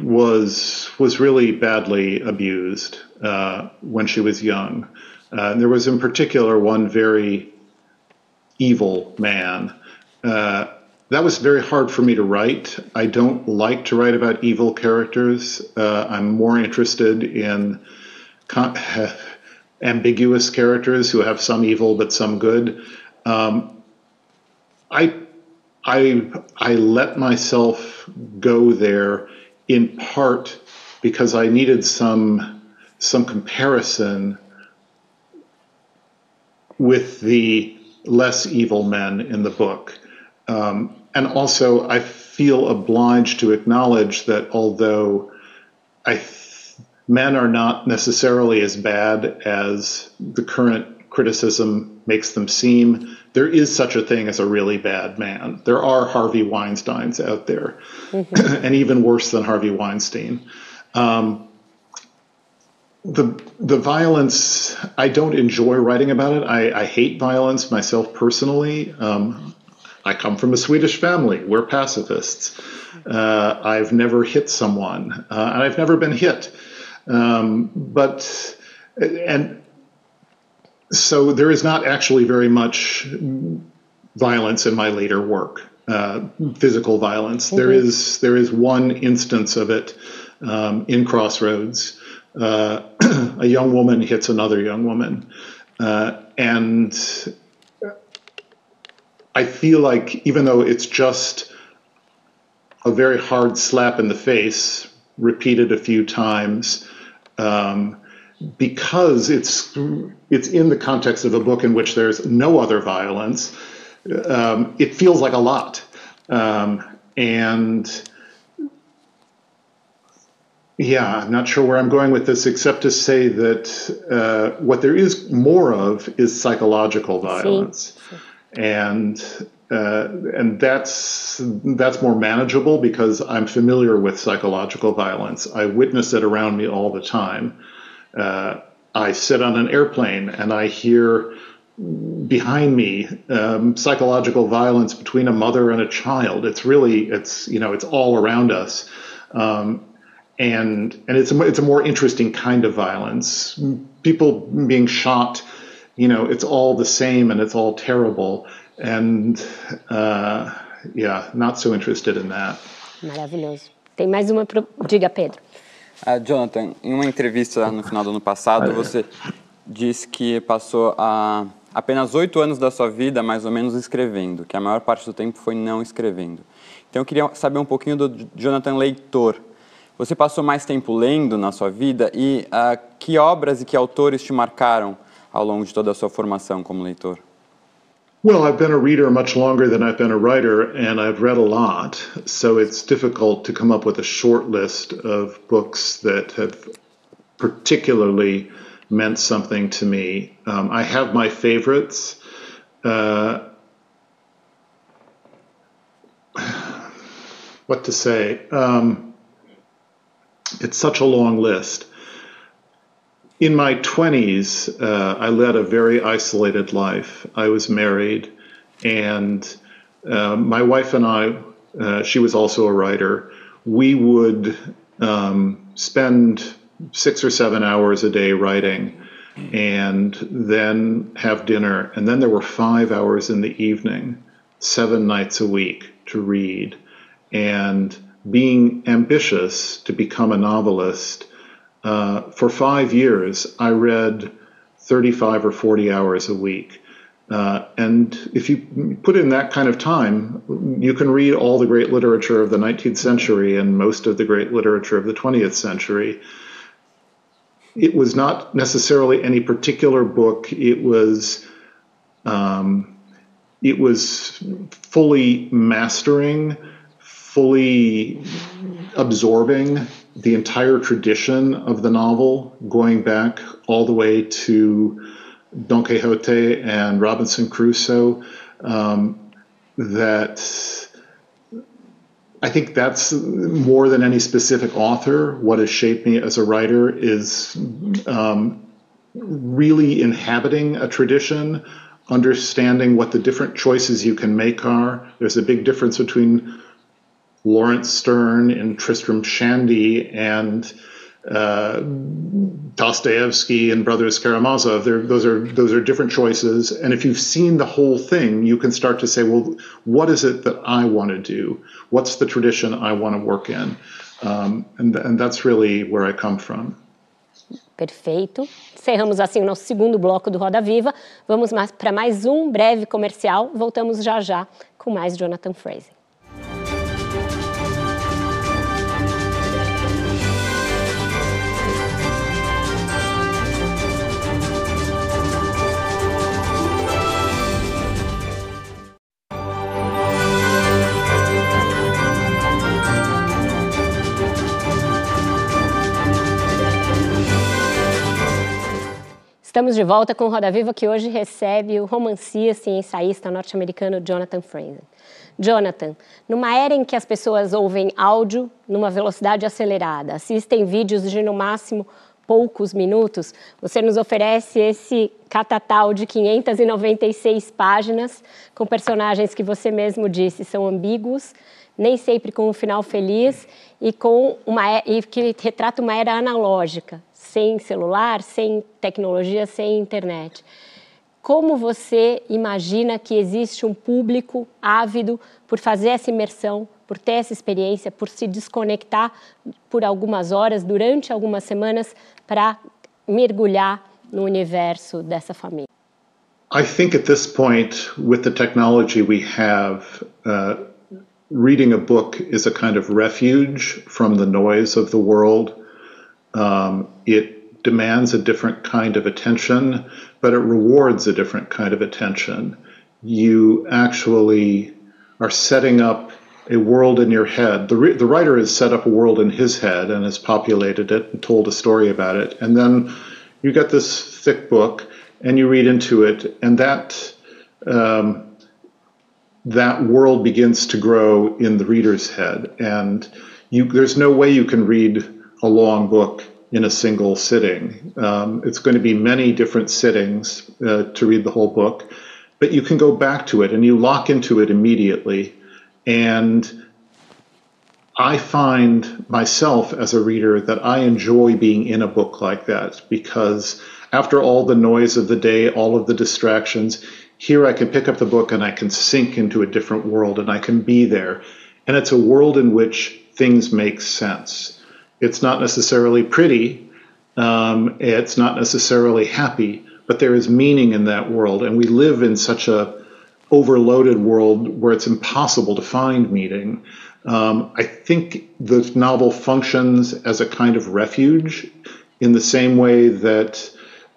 was was really badly abused uh, when she was young. Uh, there was in particular one very evil man uh, that was very hard for me to write. I don't like to write about evil characters. Uh, I'm more interested in con- [laughs] ambiguous characters who have some evil but some good. Um, I, I, I let myself go there in part because I needed some some comparison with the less evil men in the book. Um, and also, I feel obliged to acknowledge that although I th- men are not necessarily as bad as the current criticism makes them seem, there is such a thing as a really bad man. There are Harvey Weinsteins out there, mm-hmm. [clears throat] and even worse than Harvey Weinstein. Um, the the violence I don't enjoy writing about it. I, I hate violence myself personally. Um, I come from a Swedish family. We're pacifists. Uh, I've never hit someone, uh, and I've never been hit. Um, but and so there is not actually very much violence in my later work, uh, physical violence. Mm-hmm. There is there is one instance of it um, in Crossroads. Uh, [clears throat] a young woman hits another young woman, uh, and I feel like even though it's just a very hard slap in the face, repeated a few times, um, because it's it's in the context of a book in which there's no other violence, um, it feels like a lot, um, and yeah, I'm not sure where I'm going with this, except to say that uh, what there is more of is psychological violence and uh, and that's that's more manageable because I'm familiar with psychological violence. I witness it around me all the time. Uh, I sit on an airplane and I hear behind me um, psychological violence between a mother and a child. It's really it's you know it's all around us. Um, and and it's a, it's a more interesting kind of violence. People being shot you know, it's all the same and it's all terrible. And uh, yeah, not so interested in that. Maravilhoso. Tem mais uma pro... Diga, Pedro. Uh, Jonathan, em uma entrevista no final do ano passado, você disse que passou a apenas oito anos da sua vida, mais ou menos, escrevendo, que a maior parte do tempo foi não escrevendo. Então eu queria saber um pouquinho do Jonathan leitor. Você passou mais tempo lendo na sua vida e uh, que obras e que autores te marcaram ao longo de toda a sua formação como leitor? Well, I've been a reader much longer than I've been a writer, and I've read a lot, so it's difficult to come up with a short list of books that have particularly meant something to me. Um, I have my favorites. Uh, [sighs] what to say? Um, it's such a long list. In my 20s, uh, I led a very isolated life. I was married, and uh, my wife and I, uh, she was also a writer, we would um, spend six or seven hours a day writing and then have dinner. And then there were five hours in the evening, seven nights a week to read. And being ambitious to become a novelist, uh, for five years, I read 35 or 40 hours a week. Uh, and if you put in that kind of time, you can read all the great literature of the 19th century and most of the great literature of the 20th century it was not necessarily any particular book. It was um, it was fully mastering, fully absorbing the entire tradition of the novel, going back all the way to Don Quixote and Robinson Crusoe. Um, that I think that's more than any specific author. What has shaped me as a writer is um, really inhabiting a tradition, understanding what the different choices you can make are. There's a big difference between Laurence Sterne and Tristram Shandy and uh, Dostoevsky and Brothers Karamazov. those are those are different choices. And if you've seen the whole thing, you can start to say, well, what is it that I want to do? What's the tradition I want to work in? Um, and, and that's really where I come from. Perfeito. Encerramos assim o nosso segundo bloco do Roda Viva. Vamos para mais um breve comercial. Voltamos já já com mais Jonathan Franzen. Estamos de volta com Roda Viva, que hoje recebe o romancista e ensaísta norte-americano Jonathan Franzen. Jonathan, numa era em que as pessoas ouvem áudio numa velocidade acelerada, assistem vídeos de no máximo poucos minutos, você nos oferece esse catatal de 596 páginas com personagens que você mesmo disse são ambíguos, nem sempre com um final feliz e com uma e que retrata uma era analógica, sem celular, sem tecnologia, sem internet. Como você imagina que existe um público ávido por fazer essa imersão, por ter essa experiência, por se desconectar por algumas horas, durante algumas semanas, para mergulhar no universo dessa família? I think at this point, with the technology we have, uh, reading a book is a kind of refuge from the noise of the world. Um, it demands a different kind of attention, but it rewards a different kind of attention. You actually are setting up a world in your head. The, re- the writer has set up a world in his head and has populated it and told a story about it. And then you get this thick book and you read into it, and that um, that world begins to grow in the reader's head. And you, there's no way you can read a long book in a single sitting. Um, it's going to be many different sittings uh, to read the whole book, but you can go back to it and you lock into it immediately. And I find myself as a reader that I enjoy being in a book like that because after all the noise of the day, all of the distractions, here I can pick up the book and I can sink into a different world and I can be there. And it's a world in which things make sense. It's not necessarily pretty, um, it's not necessarily happy, but there is meaning in that world. And we live in such a overloaded world where it's impossible to find meaning. Um, I think the novel functions as a kind of refuge in the same way that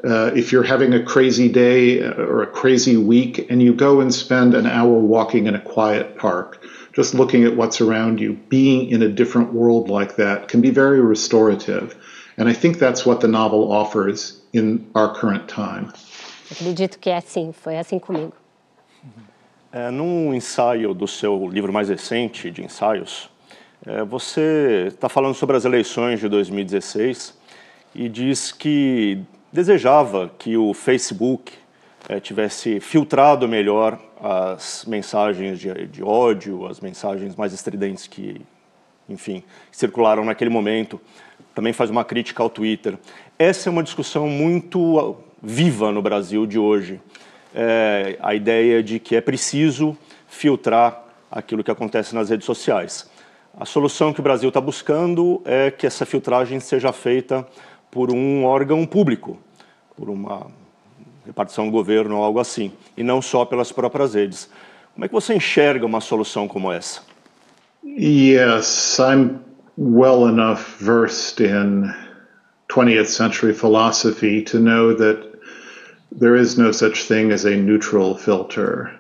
uh, if you're having a crazy day or a crazy week and you go and spend an hour walking in a quiet park, just looking at what's around you, being in a different world like that can be very restorative. And I think that's what the novel offers in our current time. Acredito que é assim, foi assim comigo. É, num ensaio do seu livro mais recente de ensaios, é, você está falando sobre as eleições de 2016 e diz que desejava que o Facebook é, tivesse filtrado melhor as mensagens de, de, ódio, as mensagens mais estridentes que, enfim, circularam naquele momento. Também faz uma crítica ao Twitter. Essa é uma discussão muito viva no Brasil de hoje é, a ideia de que é preciso filtrar aquilo que acontece nas redes sociais. A solução que o Brasil está buscando é que essa filtragem seja feita por um órgão público, por uma repartição do governo ou algo assim, e não só pelas próprias redes. Como é que você enxerga uma solução como essa? Yes, I'm well enough versed in 20th century philosophy to know that there is no such thing as a neutral filter.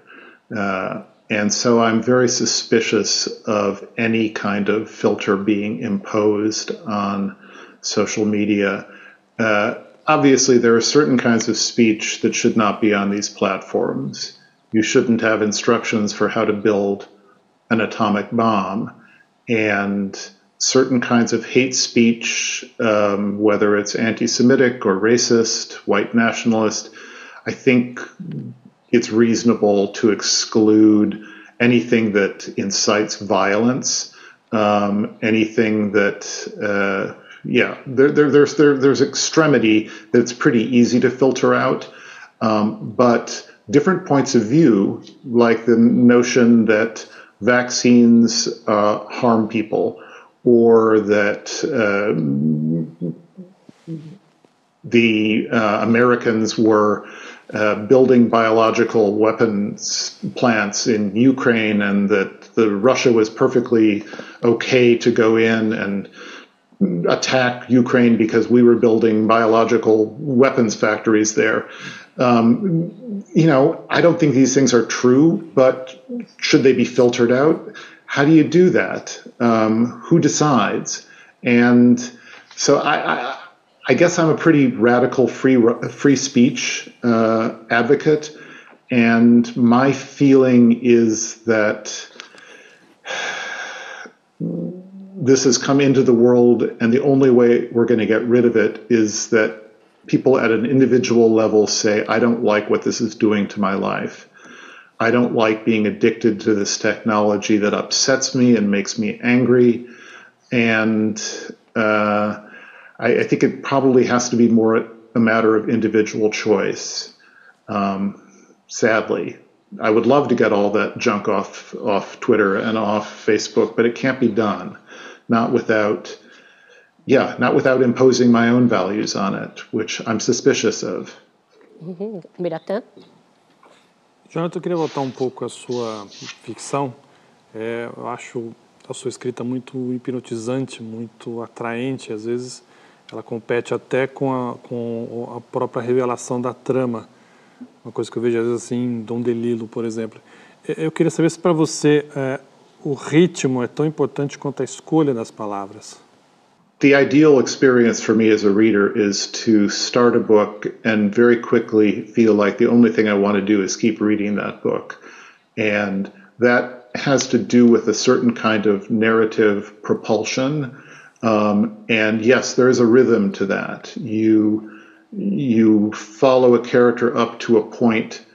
Uh, and so I'm very suspicious of any kind of filter being imposed on social media. Uh, obviously, there are certain kinds of speech that should not be on these platforms. You shouldn't have instructions for how to build an atomic bomb. And certain kinds of hate speech, um, whether it's anti Semitic or racist, white nationalist, I think it's reasonable to exclude anything that incites violence, um, anything that, uh, yeah, there, there, there's there, there's extremity that's pretty easy to filter out, um, but different points of view, like the notion that vaccines uh, harm people or that uh, the uh, Americans were uh, building biological weapons plants in Ukraine, and that the Russia was perfectly okay to go in and attack Ukraine because we were building biological weapons factories there. Um, you know, I don't think these things are true, but should they be filtered out? how do you do that? Um, who decides? And so I, I, I, guess I'm a pretty radical free free speech uh, advocate, and my feeling is that this has come into the world, and the only way we're going to get rid of it is that people at an individual level say, I don't like what this is doing to my life. I don't like being addicted to this technology that upsets me and makes me angry. And uh, I, I, think it probably has to be more a matter of individual choice. Um, sadly, I would love to get all that junk off off Twitter and off Facebook, but it can't be done. Not without, yeah, not without imposing my own values on it, which I'm suspicious of. Mm-hmm. Jonathan, eu queria voltar um pouco à sua ficção. É, eu acho a sua escrita muito hipnotizante, muito atraente. Às vezes ela compete até com a, com a própria revelação da trama. Uma coisa que eu vejo às vezes assim em Dom Delilo, por exemplo. É, eu queria saber se para você é, o ritmo é tão importante quanto a escolha das palavras. the ideal experience for me as a reader is to start a book and very quickly feel like the only thing I want to do is keep reading that book. And that has to do with a certain kind of narrative propulsion. Um, and yes, there is a rhythm to that. You you follow a character up to a point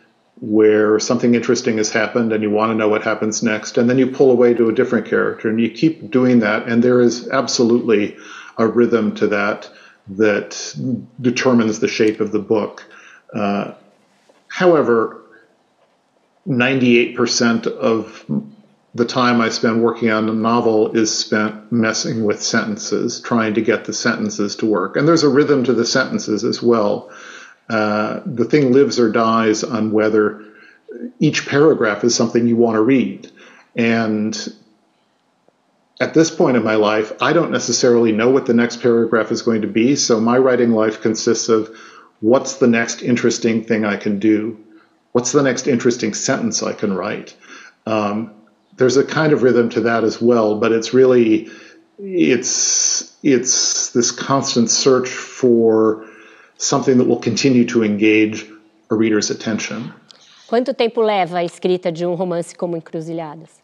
where something interesting has happened and you want to know what happens next and then you pull away to a different character and you keep doing that and there is absolutely a rhythm to that that determines the shape of the book. Uh, however, 98% of the time I spend working on a novel is spent messing with sentences, trying to get the sentences to work. And there's a rhythm to the sentences as well. Uh, the thing lives or dies on whether each paragraph is something you want to read. And at this point in my life, I don't necessarily know what the next paragraph is going to be. So my writing life consists of what's the next interesting thing I can do? What's the next interesting sentence I can write? Um, there's a kind of rhythm to that as well, but it's really it's it's this constant search for something that will continue to engage a reader's attention. Quanto tempo leva a escrita de um romance como Encruzilhadas?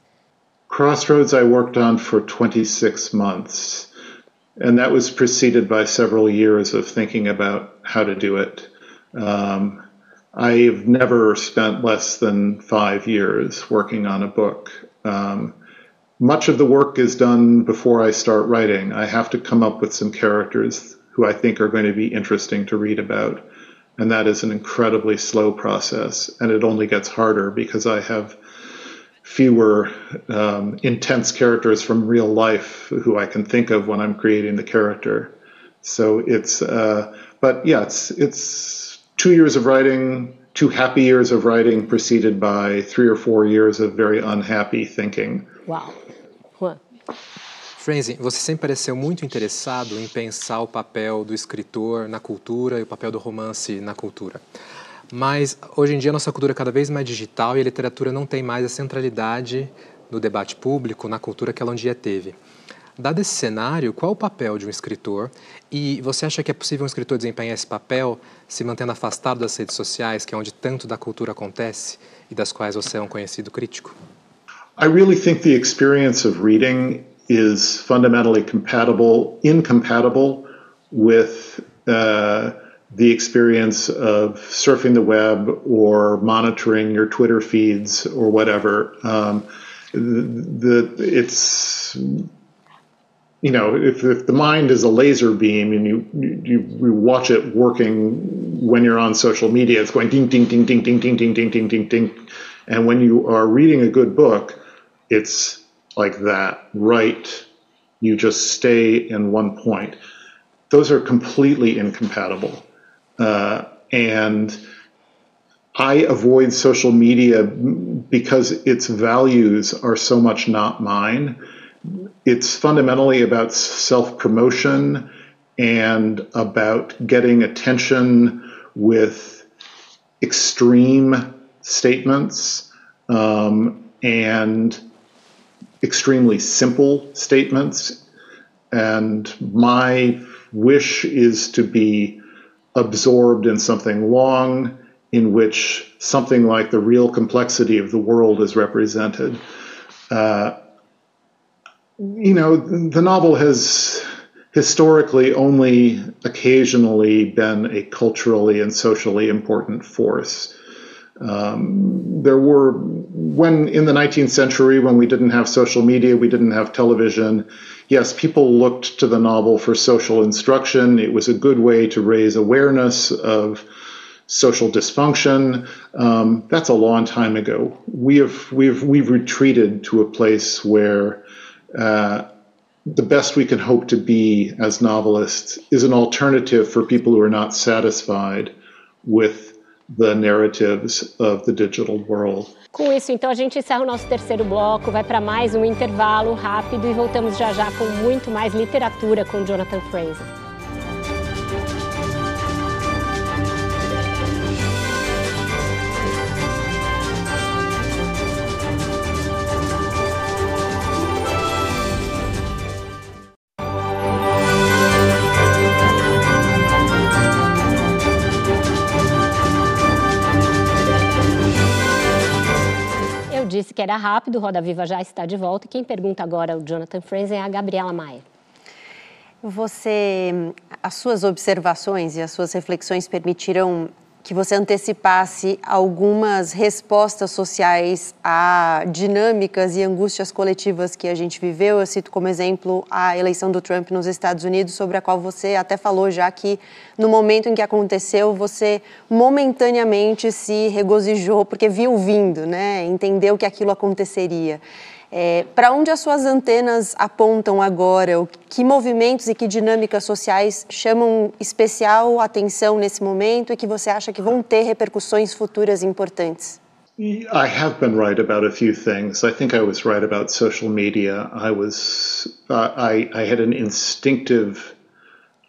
Crossroads I worked on for 26 months, and that was preceded by several years of thinking about how to do it. Um, I've never spent less than five years working on a book. Um, much of the work is done before I start writing. I have to come up with some characters who I think are going to be interesting to read about. And that is an incredibly slow process. And it only gets harder because I have fewer um, intense characters from real life who I can think of when I'm creating the character. So it's, uh, but yeah, it's, it's two years of writing, two happy years of writing, preceded by three or four years of very unhappy thinking. Wow. Frenzy, você sempre pareceu muito interessado em pensar o papel do escritor na cultura e o papel do romance na cultura. Mas hoje em dia a nossa cultura é cada vez mais digital e a literatura não tem mais a centralidade no debate público, na cultura que ela um dia teve. Dado esse cenário, qual o papel de um escritor? E você acha que é possível um escritor desempenhar esse papel se mantendo afastado das redes sociais, que é onde tanto da cultura acontece e das quais você é um conhecido crítico? I really think the experience of reading is fundamentally compatible, incompatible with uh, the experience of surfing the web or monitoring your Twitter feeds or whatever. Um, the, it's you know if, if the mind is a laser beam and you, you you watch it working when you're on social media, it's going ding ding ding ding ding ding ding ding ding ding ding, and when you are reading a good book, it's like that, right? You just stay in one point. Those are completely incompatible. Uh, and I avoid social media because its values are so much not mine. It's fundamentally about self promotion and about getting attention with extreme statements um, and extremely simple statements. And my wish is to be absorbed in something long in which something like the real complexity of the world is represented. Uh, you know, the novel has historically only occasionally been a culturally and socially important force. Um, there were, when in the 19th century, when we didn't have social media, we didn't have television, yes, people looked to the novel for social instruction. It was a good way to raise awareness of social dysfunction. Um, that's a long time ago. We have we've we've retreated to a place where uh, the best we can hope to be as novelists is an alternative for people who are not satisfied with the narratives of the digital world. Com isso, então, a gente encerra o nosso terceiro bloco, vai para mais um intervalo rápido e voltamos já já com muito mais literatura com Jonathan Fraser. Disse que era rápido, Roda Viva já está de volta. Quem pergunta agora o Jonathan Franzen é a Gabriela Maia. Você, as suas observações e as suas reflexões permitiram que você antecipasse algumas respostas sociais a dinâmicas e angústias coletivas que a gente viveu. Eu cito como exemplo a eleição do Trump nos Estados Unidos, sobre a qual você até falou já que no momento em que aconteceu, você momentaneamente se regozijou porque viu vindo, né? Entendeu que aquilo aconteceria. É, Para onde as suas antenas apontam agora? Que movimentos e que dinâmicas sociais chamam especial atenção nesse momento e que você acha que vão ter repercussões futuras importantes? I have been right about a few things. I think I was right about social media. I was uh, I, I had an instinctive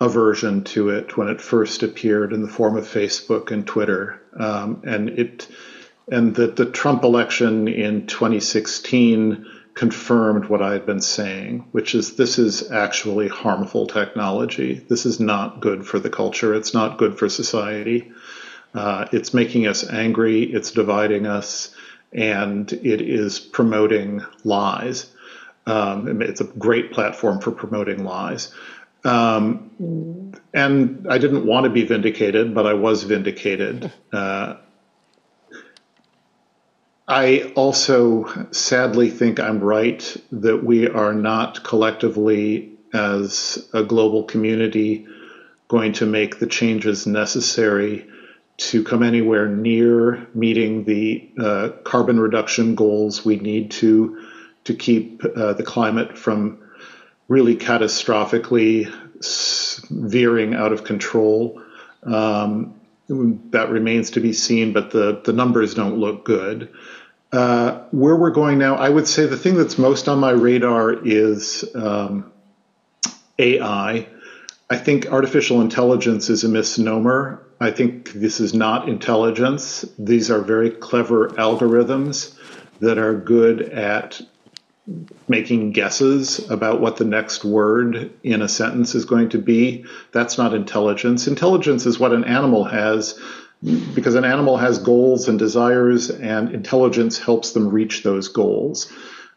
aversion to it when it first appeared in the form of Facebook and Twitter, um, and it and that the Trump election in 2016 confirmed what I had been saying, which is this is actually harmful technology. This is not good for the culture. It's not good for society. Uh, it's making us angry. It's dividing us, and it is promoting lies. Um, it's a great platform for promoting lies. Um, and I didn't want to be vindicated, but I was vindicated. Uh, I also sadly think I'm right that we are not collectively, as a global community, going to make the changes necessary to come anywhere near meeting the uh, carbon reduction goals we need to to keep uh, the climate from really catastrophically veering out of control. Um, that remains to be seen, but the, the numbers don't look good. Uh, where we're going now, I would say the thing that's most on my radar is um, AI. I think artificial intelligence is a misnomer. I think this is not intelligence. These are very clever algorithms that are good at making guesses about what the next word in a sentence is going to be. That's not intelligence. Intelligence is what an animal has because an animal has goals and desires, and intelligence helps them reach those goals.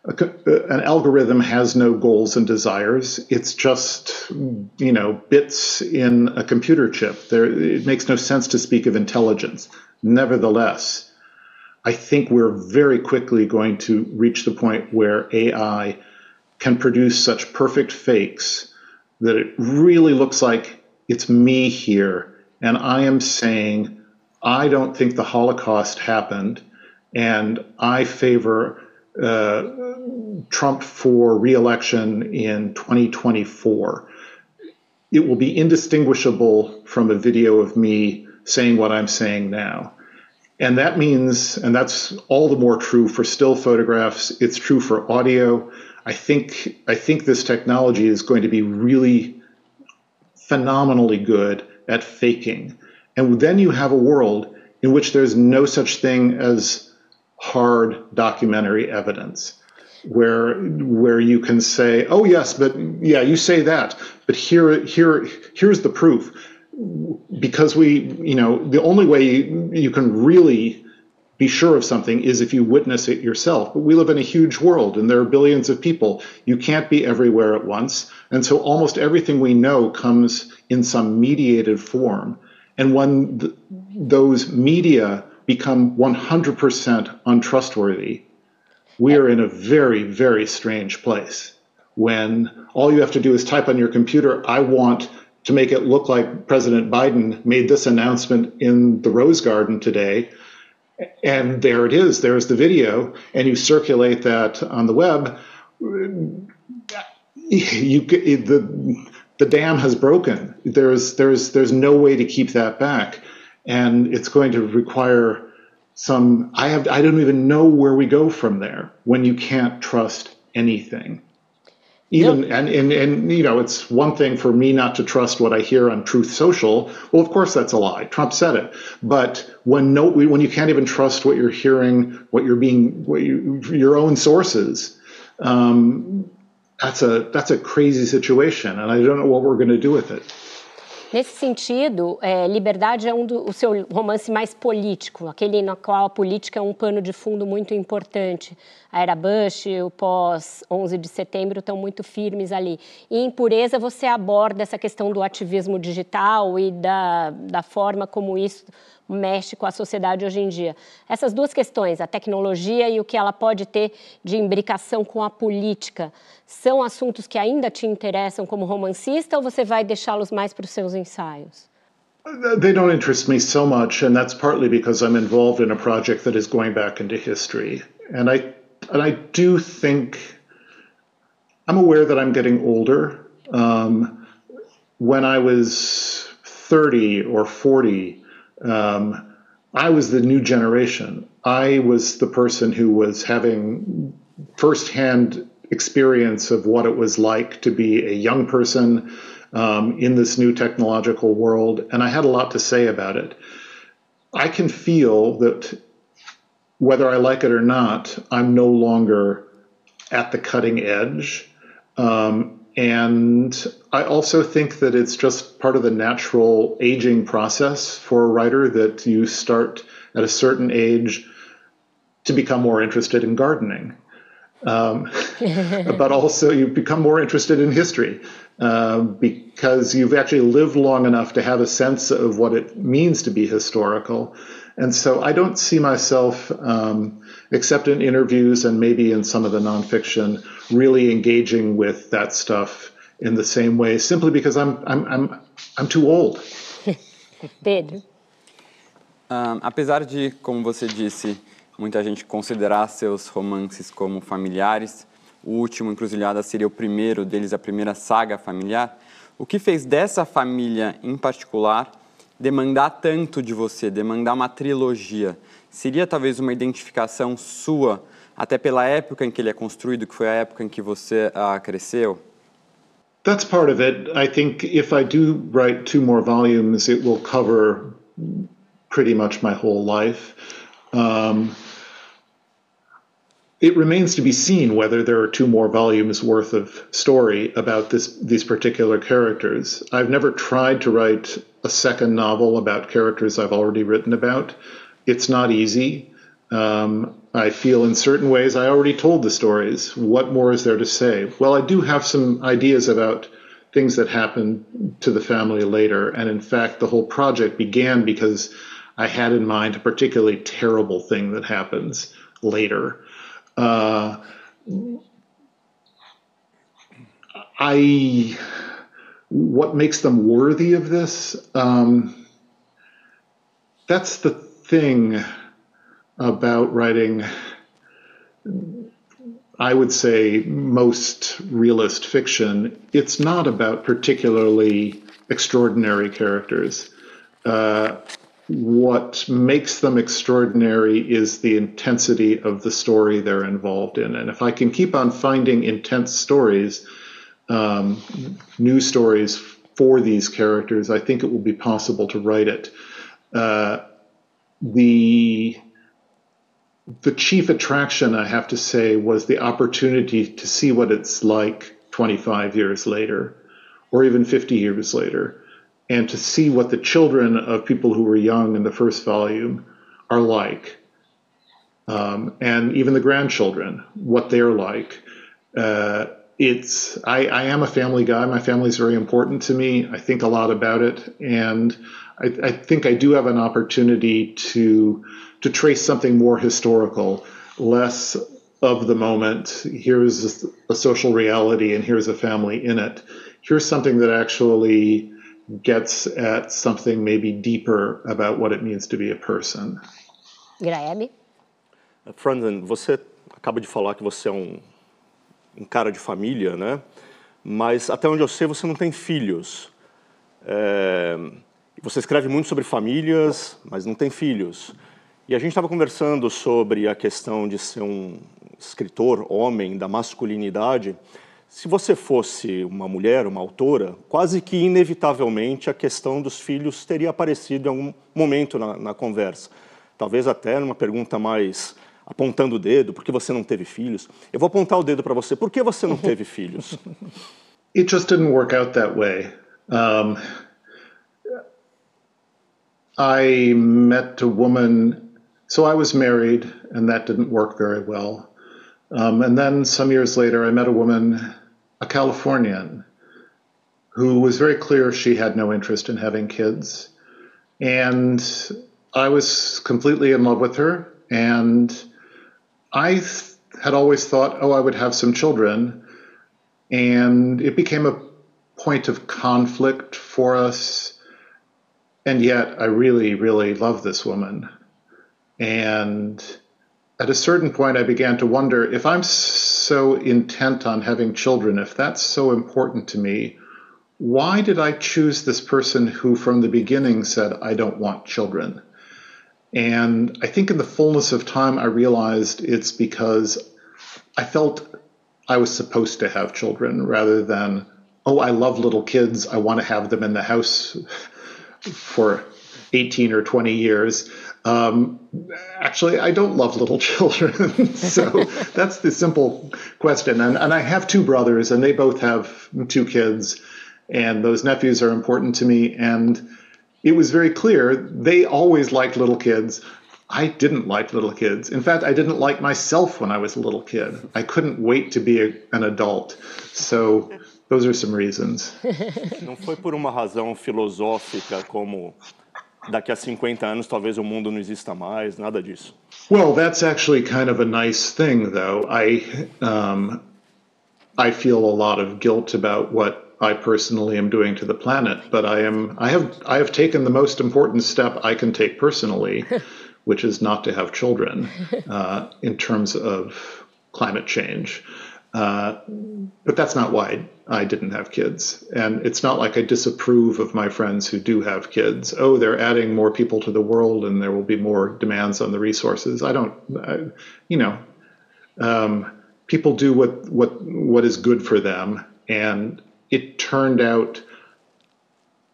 An algorithm has no goals and desires. It's just, you know, bits in a computer chip. There, it makes no sense to speak of intelligence. Nevertheless, I think we're very quickly going to reach the point where AI can produce such perfect fakes that it really looks like it's me here. And I am saying, I don't think the Holocaust happened, and I favor uh, Trump for reelection in 2024. It will be indistinguishable from a video of me saying what I'm saying now. And that means, and that's all the more true for still photographs. It's true for audio. I think I think this technology is going to be really phenomenally good at faking. And then you have a world in which there's no such thing as hard documentary evidence where where you can say, "Oh yes, but yeah, you say that, but here here here's the proof." Because we, you know, the only way you, you can really be sure of something is if you witness it yourself. But we live in a huge world and there are billions of people. You can't be everywhere at once. And so almost everything we know comes in some mediated form. And when th- those media become 100% untrustworthy, we are in a very, very strange place when all you have to do is type on your computer, I want to make it look like President Biden made this announcement in the Rose Garden today. And there it is. There's the video, and you circulate that on the web. You the the dam has broken. There's there's there's no way to keep that back, and it's going to require some. I have I don't even know where we go from there when you can't trust anything even yep. and, and and you know it's one thing for me not to trust what i hear on truth social. Well of course that's a lie. Trump said it. But when no when you can't even trust what you're hearing what you're being what you, your own sources um, that's a that's a crazy situation. And i don't know what we're going to do with it Nesse sentido, é, Liberdade é um do, o seu romance mais político, aquele na qual a política é um pano de fundo muito importante. A era Bush, o pós-11 de setembro estão muito firmes ali. E em Pureza você aborda essa questão do ativismo digital e da, da forma como isso mexe com a sociedade hoje em dia. Essas duas questões, a tecnologia e o que ela pode ter de imbricação com a política, são assuntos que ainda te interessam como romancista ou você vai deixá-los mais para os seus ensaios? They don't interest me so much, and that's partly because I'm involved in a project that is going back into history. And I and I do think I'm aware that I'm getting older. Um, when I was 30 or 40, um, I was the new generation. I was the person who was having firsthand experience of what it was like to be a young person um, in this new technological world, and I had a lot to say about it. I can feel that whether I like it or not, I'm no longer at the cutting edge. Um, and I also think that it's just part of the natural aging process for a writer that you start at a certain age to become more interested in gardening. Um, [laughs] but also you become more interested in history uh, because you've actually lived long enough to have a sense of what it means to be historical. And so I don't see myself, um, except in interviews and maybe in some of the nonfiction, really engaging with that stuff in the same way, simply because I'm, I'm, I'm, I'm too old. [laughs] Pedro. Um, apesar de, como você disse, muita gente considerar seus romances como familiares, o último Encruzilhada seria o primeiro deles, a primeira saga familiar. O que fez dessa família em particular demandar tanto de você, demandar uma trilogia? Seria talvez uma identificação sua, até pela época em que ele é construído, que foi a época em que você uh, cresceu? That's part of it. I think if I do write two more volumes, it will cover pretty much my whole life. Um, it remains to be seen whether there are two more volumes worth of story about this these particular characters. I've never tried to write a second novel about characters I've already written about. It's not easy. Um, I feel in certain ways I already told the stories. What more is there to say? Well, I do have some ideas about things that happened to the family later. And in fact, the whole project began because I had in mind a particularly terrible thing that happens later. Uh, I what makes them worthy of this? Um, that's the thing about writing. I would say most realist fiction. It's not about particularly extraordinary characters. Uh, what makes them extraordinary is the intensity of the story they're involved in. And if I can keep on finding intense stories, um, new stories for these characters, I think it will be possible to write it. Uh, the the chief attraction, I have to say, was the opportunity to see what it's like 25 years later, or even 50 years later and to see what the children of people who were young in the first volume are like, um, and even the grandchildren, what they're like. Uh, it's I, I, am a family guy. My family is very important to me. I think a lot about it, and I, I think I do have an opportunity to to trace something more historical, less of the moment. Here's a social reality, and here's a family in it. Here's something that actually gets at something maybe deeper about what it means to be a person. Graieb? Franzen, você acaba de falar que você é um, um cara de família, né? Mas até onde eu sei, você não tem filhos. É, você escreve muito sobre famílias, mas não tem filhos. E a gente estava conversando sobre a questão de ser um escritor homem, da masculinidade. Se você fosse uma mulher, uma autora, quase que inevitavelmente a questão dos filhos teria aparecido em algum momento na, na conversa. Talvez até numa pergunta mais apontando o dedo, por que você não teve filhos? Eu vou apontar o dedo para você, por que você não teve [laughs] filhos? It just didn't work out that way. Um, I met a woman, so I was married, and that didn't work very well. Um, and then some years later, I met a woman, a Californian, who was very clear she had no interest in having kids. And I was completely in love with her. And I had always thought, oh, I would have some children. And it became a point of conflict for us. And yet, I really, really love this woman. And at a certain point, I began to wonder if I'm so intent on having children, if that's so important to me, why did I choose this person who from the beginning said, I don't want children? And I think in the fullness of time, I realized it's because I felt I was supposed to have children rather than, oh, I love little kids. I want to have them in the house [laughs] for 18 or 20 years. Um, actually, I don't love little [laughs] children. so that's the simple question. And, and I have two brothers, and they both have two kids, and those nephews are important to me. And it was very clear they always liked little kids. I didn't like little kids. In fact, I didn't like myself when I was a little kid. I couldn't wait to be a, an adult. So those are some reasons. [laughs] Não foi por uma razão filosófica como daqui a 50 anos talvez o mundo não exista mais, nada disso. Well, that's actually kind of a nice thing, though. I um, I feel a lot of guilt about what I personally am doing to the planet, but I am I have I have taken the most important step I can take personally, [laughs] which is not to have children, uh, in terms of climate change. Uh, but that's not why I didn't have kids. And it's not like I disapprove of my friends who do have kids. Oh, they're adding more people to the world and there will be more demands on the resources. I don't, I, you know, um, people do what, what, what is good for them. And it turned out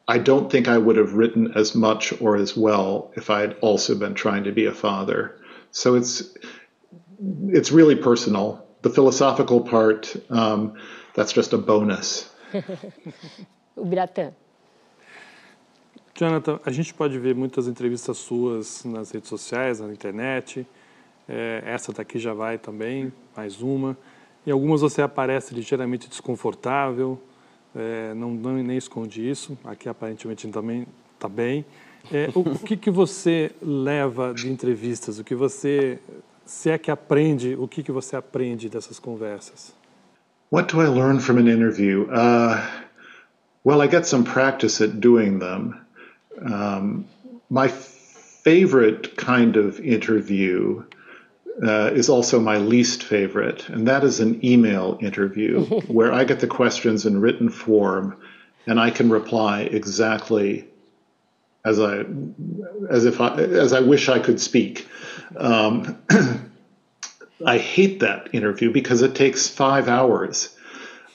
I don't think I would have written as much or as well if I had also been trying to be a father. So it's it's really personal the philosophical part, um, that's just a bonus. [laughs] o Biratã. Jonathan, a gente pode ver muitas entrevistas suas nas redes sociais, na internet. É, essa daqui já vai também, mais uma. Em algumas você aparece ligeiramente desconfortável, é, não, não, nem esconde isso. Aqui aparentemente também está bem. É, o, o [laughs] que, que você leva de entrevistas? O que você se é que aprende, o que, que você aprende dessas conversas? What do I learn from an interview? Uh, well, I get some practice at doing them. Um, my favorite kind of interview uh, is also my least favorite, and that is an email interview [laughs] where I get the questions in written form and I can reply exactly as I as if I as I wish I could speak. Um, [clears throat] I hate that interview because it takes five hours,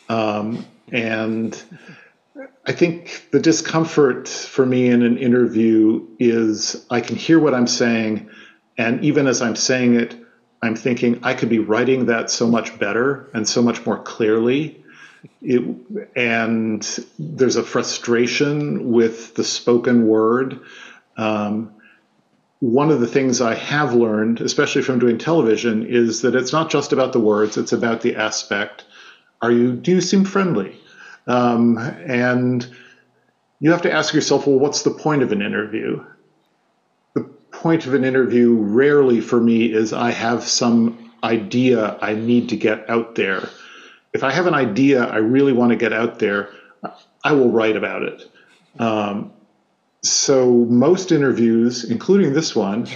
um, and I think the discomfort for me in an interview is I can hear what I'm saying, and even as I'm saying it, I'm thinking I could be writing that so much better and so much more clearly. It, and there's a frustration with the spoken word. Um, one of the things I have learned, especially from doing television, is that it's not just about the words; it's about the aspect. Are you? Do you seem friendly? Um, and you have to ask yourself, well, what's the point of an interview? The point of an interview, rarely for me, is I have some idea I need to get out there if I have an idea I really want to get out there, I will write about it. Um, so most interviews, including this one,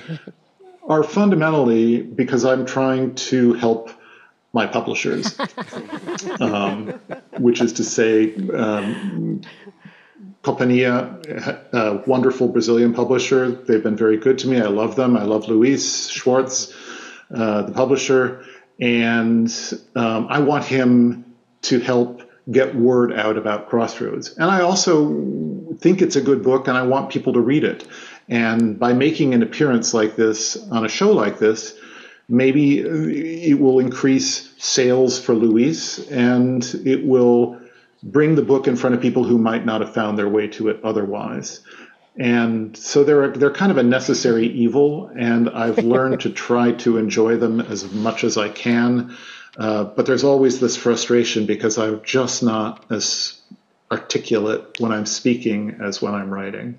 [laughs] are fundamentally because I'm trying to help my publishers, [laughs] um, which is to say, um, Companhia, a wonderful Brazilian publisher. They've been very good to me. I love them. I love Luiz Schwarcz, uh, the publisher and um, I want him to help get word out about Crossroads. And I also think it's a good book, and I want people to read it. And by making an appearance like this on a show like this, maybe it will increase sales for Luiz, and it will bring the book in front of people who might not have found their way to it otherwise. And so they're they're kind of a necessary evil, and I've learned to try to enjoy them as much as I can. Uh, but there's always this frustration because I'm just not as articulate when I'm speaking as when I'm writing.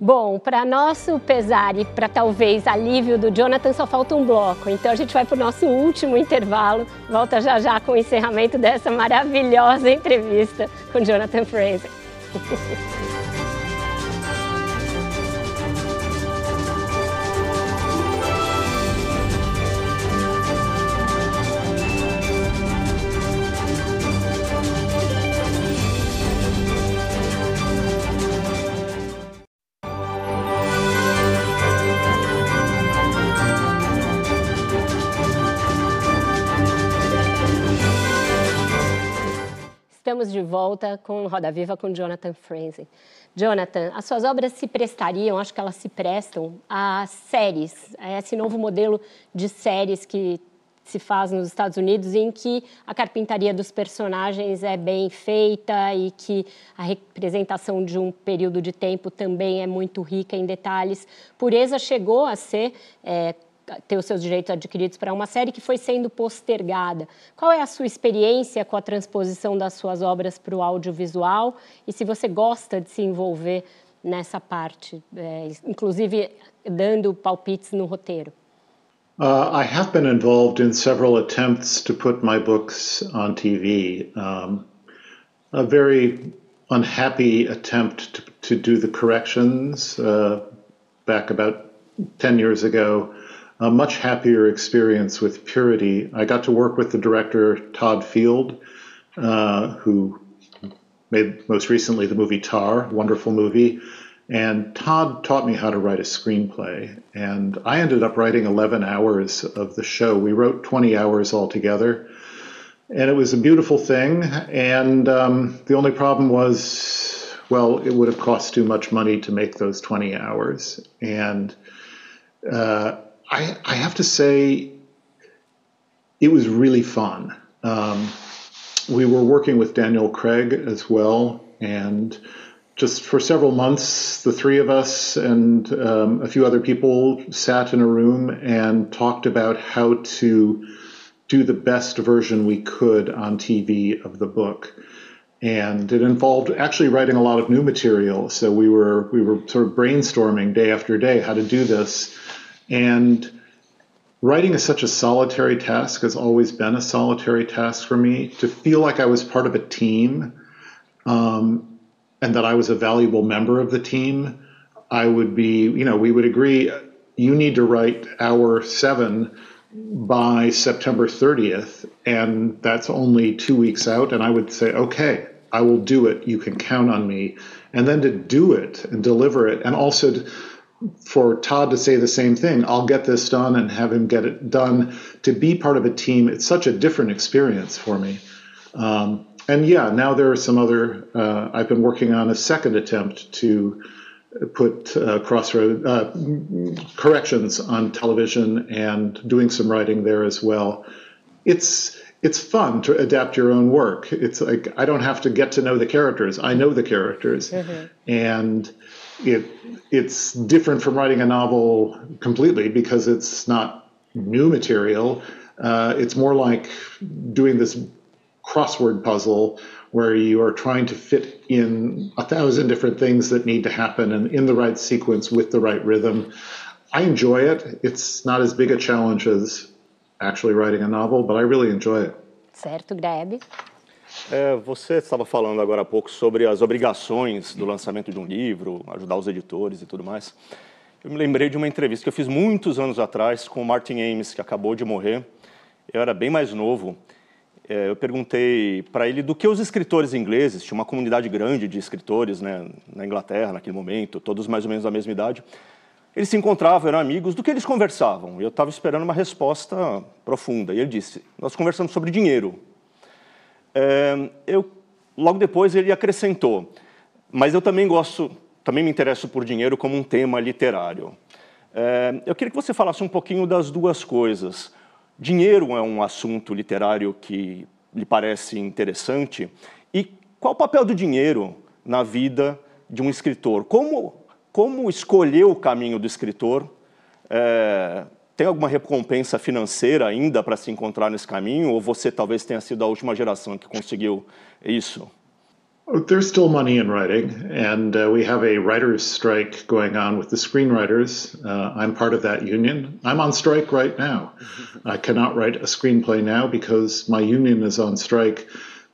Bom, para nosso pesar e para talvez alívio do Jonathan, só falta um bloco. Então a gente vai para o nosso último intervalo. Volta já já com o encerramento dessa maravilhosa entrevista com Jonathan Fraser. [laughs] estamos de volta com Roda Viva com Jonathan Franzen. Jonathan, as suas obras se prestariam, acho que elas se prestam a séries, a esse novo modelo de séries que se faz nos Estados Unidos, em que a carpintaria dos personagens é bem feita e que a representação de um período de tempo também é muito rica em detalhes. Pureza chegou a ser é, ter os seus direitos adquiridos para uma série que foi sendo postergada. Qual é a sua experiência com a transposição das suas obras para o audiovisual e se você gosta de se envolver nessa parte, é, inclusive dando palpites no roteiro? Uh, I have been involved in several attempts to put my books on TV. Um, a very unhappy attempt to, to do the corrections uh, back about 10 years ago. A much happier experience with Purity. I got to work with the director, Todd Field, uh, who made most recently the movie Tár, wonderful movie. And Todd taught me how to write a screenplay. And I ended up writing 11 hours of the show. We wrote 20 hours altogether. And it was a beautiful thing. And um, the only problem was, well, it would have cost too much money to make those 20 hours. And uh, I, I, have to say, it was really fun. Um, we were working with Daniel Craig as well. And just for several months, the three of us and um, a few other people sat in a room and talked about how to do the best version we could on TV of the book. And it involved actually writing a lot of new material. So we were we were sort of brainstorming day after day how to do this. And writing is such a solitary task, has always been a solitary task for me. To feel like I was part of a team um, and that I was a valuable member of the team, I would be, you know, we would agree, you need to write hour seven by September 30th, and that's only two weeks out. And I would say, okay, I will do it. You can count on me. And then to do it and deliver it, and also to, for Todd to say the same thing, I'll get this done and have him get it done. To be part of a team, it's such a different experience for me. Um, and yeah, now there are some other. Uh, I've been working on a second attempt to put uh, crossroad uh, corrections on television and doing some writing there as well. It's it's fun to adapt your own work. It's like I don't have to get to know the characters. I know the characters, mm-hmm. and it it's different from writing a novel completely because it's not new material. Uh, it's more like doing this crossword puzzle where you are trying to fit in a thousand different things that need to happen and in the right sequence with the right rhythm. I enjoy it. It's not as big a challenge as actually writing a novel, but I really enjoy it. Certo, Graieb. É, você estava falando agora há pouco sobre as obrigações do lançamento de um livro, ajudar os editores e tudo mais. Eu me lembrei de uma entrevista que eu fiz muitos anos atrás com o Martin Ames, que acabou de morrer. Eu era bem mais novo é, eu perguntei para ele do que os escritores ingleses, tinha uma comunidade grande de escritores né, na Inglaterra naquele momento, todos mais ou menos da mesma idade. Eles se encontravam, eram amigos, do que eles conversavam? Eu estava esperando uma resposta profunda. E ele disse: Nós conversamos sobre dinheiro. Eu, logo depois ele acrescentou: Mas eu também gosto, também me interesso por dinheiro como um tema literário. Eu queria que você falasse um pouquinho das duas coisas. Dinheiro é um assunto literário que lhe parece interessante. E qual o papel do dinheiro na vida de um escritor? Como, como escolher o caminho do escritor? É, tem alguma recompensa financeira ainda para se encontrar nesse caminho? Ou você talvez tenha sido a última geração que conseguiu isso? There's still money in writing, and uh, we have a writers' strike going on with the screenwriters. Uh, I'm part of that union. I'm on strike right now. I cannot write a screenplay now because my union is on strike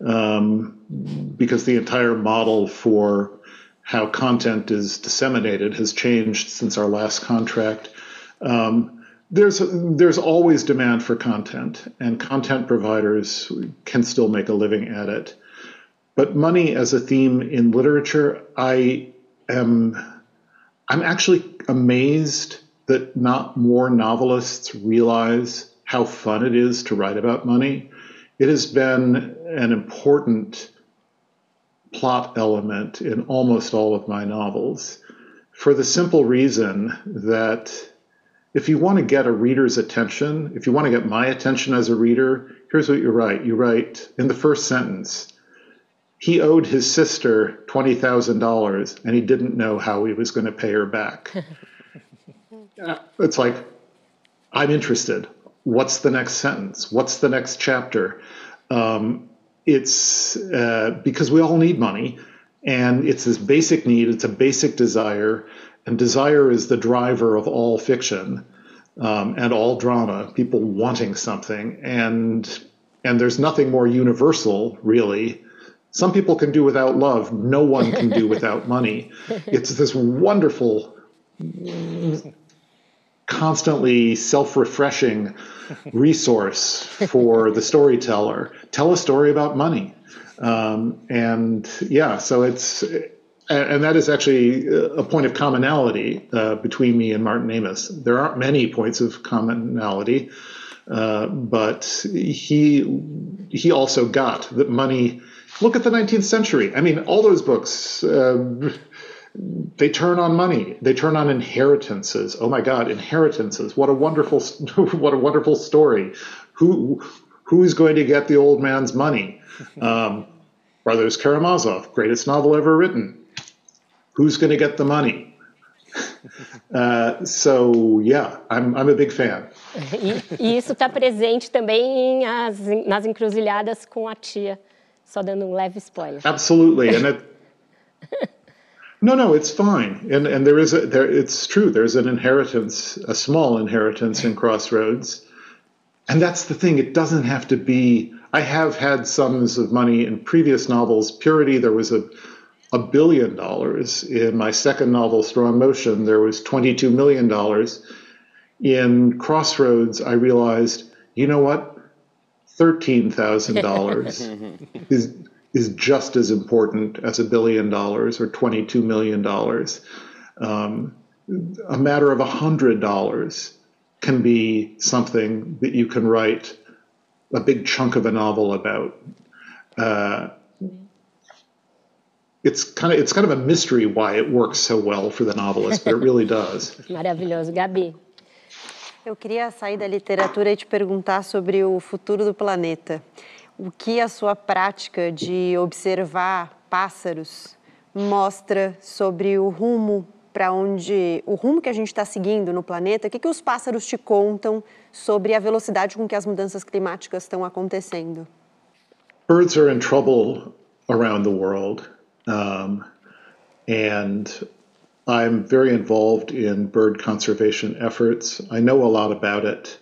um, because the entire model for how content is disseminated has changed since our last contract. Um, there's there's always demand for content, and content providers can still make a living at it. But money as a theme in literature, I am I'm actually amazed that not more novelists realize how fun it is to write about money. It has been an important plot element in almost all of my novels for the simple reason that if you want to get a reader's attention, if you want to get my attention as a reader, here's what you write. You write in the first sentence, he owed his sister $20,000 and he didn't know how he was going to pay her back. [laughs] it's like, I'm interested. What's the next sentence? What's the next chapter? Um, it's uh, because we all need money and it's this basic need, it's a basic desire, and desire is the driver of all fiction um, and all drama, people wanting something. And, and there's nothing more universal, really. Some people can do without love, no one can do without [laughs] money. It's this wonderful, constantly self refreshing resource for the storyteller. Tell a story about money. Um, and yeah, so it's, and that is actually a point of commonality uh, between me and Martin Amis. There aren't many points of commonality, uh, but he he also got that money. Look at the 19th century. I mean, all those books. Uh, they turn on money. They turn on inheritances. Oh my God, inheritances! What a wonderful, [laughs] what a wonderful story. Who who's going to get the old man's money? [laughs] Um, Brothers Karamazov, greatest novel ever written. Who's going to get the money? [laughs] Uh, so, yeah, I'm, I'm a big fan. E, e isso está presente também as, nas encruzilhadas com a tia. Só dando um leve spoiler. Absolutely, and it, [laughs] no, no, it's fine, and and there is a there. It's true. There's an inheritance, a small inheritance in Crossroads, and that's the thing. It doesn't have to be. I have had sums of money in previous novels. Purity, there was a a billion dollars. In my second novel, Strong Motion, there was $22 million. In Crossroads, I realized, you know what? $13,000 [laughs] is, is just as important as a billion dollars or $22 million. Um, a matter of $100 can be something that you can write a big chunk of a novel about. Uh, it's kind of it's kind of a mystery why it works so well for the novelist, but it really [laughs] does. Maravilhoso, Gabi. Eu queria sair da literatura e te perguntar sobre o futuro do planeta. O que a sua prática de observar pássaros mostra sobre o rumo para onde o rumo que a gente está seguindo no planeta? O que, que os pássaros te contam sobre a velocidade com que as mudanças climáticas estão acontecendo? Birds are in trouble around the world. Um, and I'm very involved in bird conservation efforts. I know a lot about it.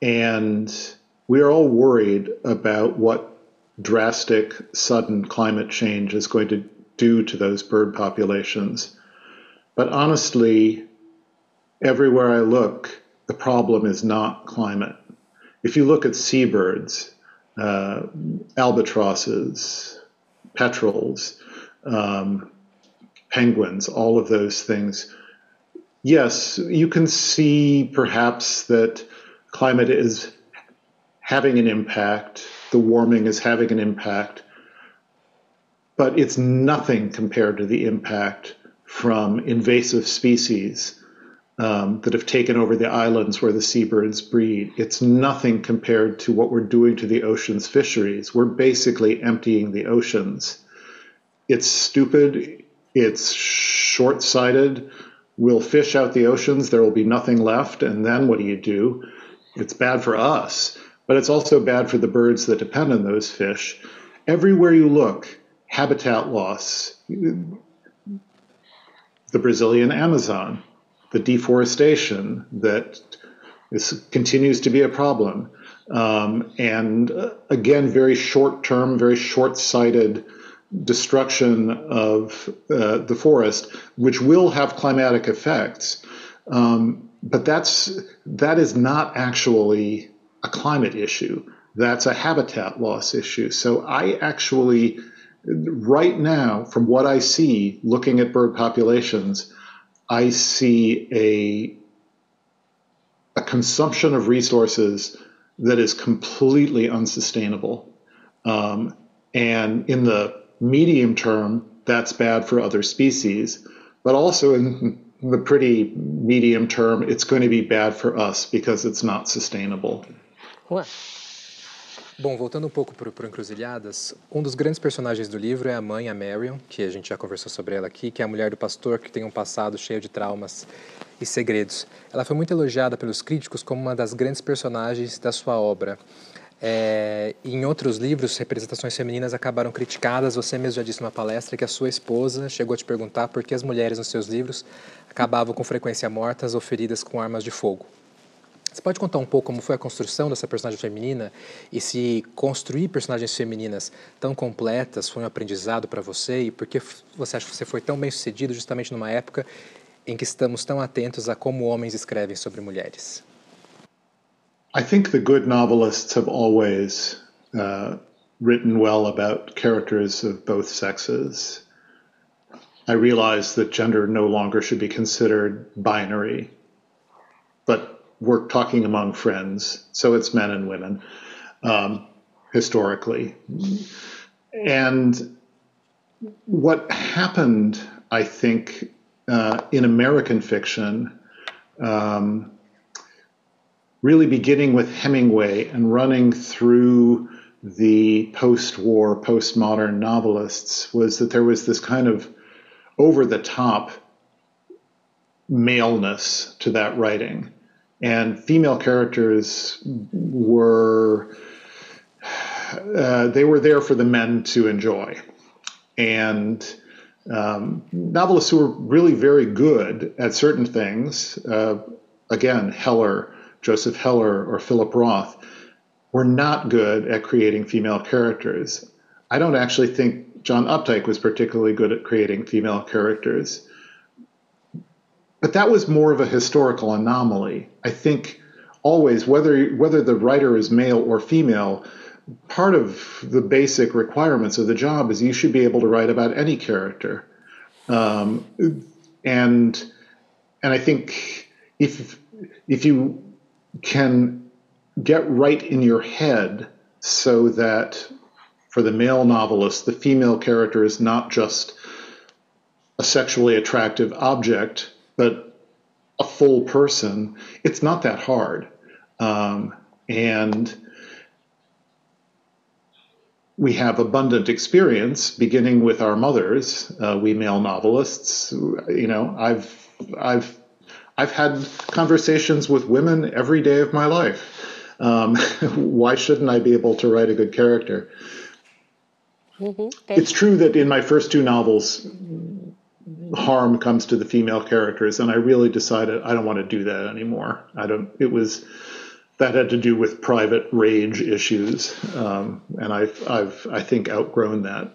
And we are all worried about what drastic, sudden climate change is going to do to those bird populations. But honestly, everywhere I look, the problem is not climate. If you look at seabirds, uh, albatrosses, petrels, um, penguins, all of those things. Yes, you can see perhaps that climate is having an impact, the warming is having an impact, but it's nothing compared to the impact from invasive species um, that have taken over the islands where the seabirds breed. It's nothing compared to what we're doing to the ocean's fisheries. We're basically emptying the oceans. It's stupid. It's short sighted. We'll fish out the oceans. There will be nothing left. And then what do you do? It's bad for us, but it's also bad for the birds that depend on those fish. Everywhere you look, habitat loss. The Brazilian Amazon, the deforestation that is, continues to be a problem. Um, and uh, again, very short term, very short sighted destruction of uh, the forest, which will have climatic effects. Um, but that's that is not actually a climate issue. That's a habitat loss issue. So I actually, right now, from what I see, looking at bird populations, I see a a consumption of resources that is completely unsustainable. Um, and in the medium term, that's bad for other species. But also in the pretty medium term, it's going to be bad for us because it's not sustainable. Bom, voltando um pouco para Encruzilhadas, um dos grandes personagens do livro é a mãe, a Marion, que a gente já conversou sobre ela aqui, que é a mulher do pastor que tem um passado cheio de traumas e segredos. Ela foi muito elogiada pelos críticos como uma das grandes personagens da sua obra. É, em outros livros, representações femininas acabaram criticadas. Você mesmo já disse numa palestra que a sua esposa chegou a te perguntar por que as mulheres nos seus livros acabavam com frequência mortas ou feridas com armas de fogo. Você pode contar um pouco como foi a construção dessa personagem feminina e se construir personagens femininas tão completas foi um aprendizado para você e por que você acha que você foi tão bem sucedido justamente numa época em que estamos tão atentos a como homens escrevem sobre mulheres? I think the good novelists have always uh, written well about characters of both sexes. I realize that gender no longer should be considered binary, but we're talking among friends, so it's men and women um, historically. And what happened, I think, uh, in American fiction, um, really beginning with Hemingway and running through the post war, postmodern novelists, was that there was this kind of over the top maleness to that writing and female characters were uh, they were there for the men to enjoy, and um, novelists who were really very good at certain things, uh, again Heller, Joseph Heller, or Philip Roth, were not good at creating female characters. I don't actually think John Updike was particularly good at creating female characters. But that was more of a historical anomaly. I think always, whether whether the writer is male or female, part of the basic requirements of the job is you should be able to write about any character, um, and and I think if if you can get right in your head so that for the male novelist, the female character is not just a sexually attractive object but a full person, it's not that hard. Um, and we have abundant experience, beginning with our mothers, uh, we male novelists. You know, I've I've I've had conversations with women every day of my life. Um, [laughs] why shouldn't I be able to write a good character? Mm-hmm. It's true that in my first two novels, harm comes to the female characters, and I really decided I don't want to do that anymore. I don't. It was that had to do with private rage issues, um, and I've, I've, I think, outgrown that.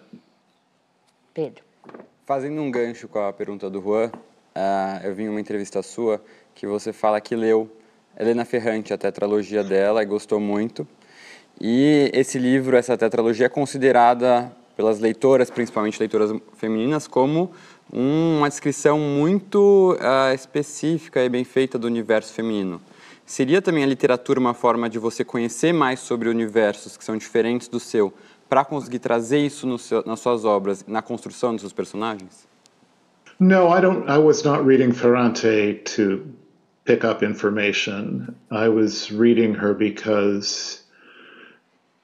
Pedro. Fazendo um gancho com a pergunta do Juan, uh, eu vi em uma entrevista sua que você fala que leu Helena Ferrante, a tetralogia dela, e gostou muito. E esse livro, essa tetralogia, é considerada pelas leitoras, principalmente leitoras femininas, como uma descrição muito uh, específica e bem feita do universo feminino. Seria também a literatura uma forma de você conhecer mais sobre universos que são diferentes do seu, para conseguir trazer isso seu, nas suas obras, na construção dos seus personagens? No, I don't. I was not reading Ferrante to pick up information. I was reading her because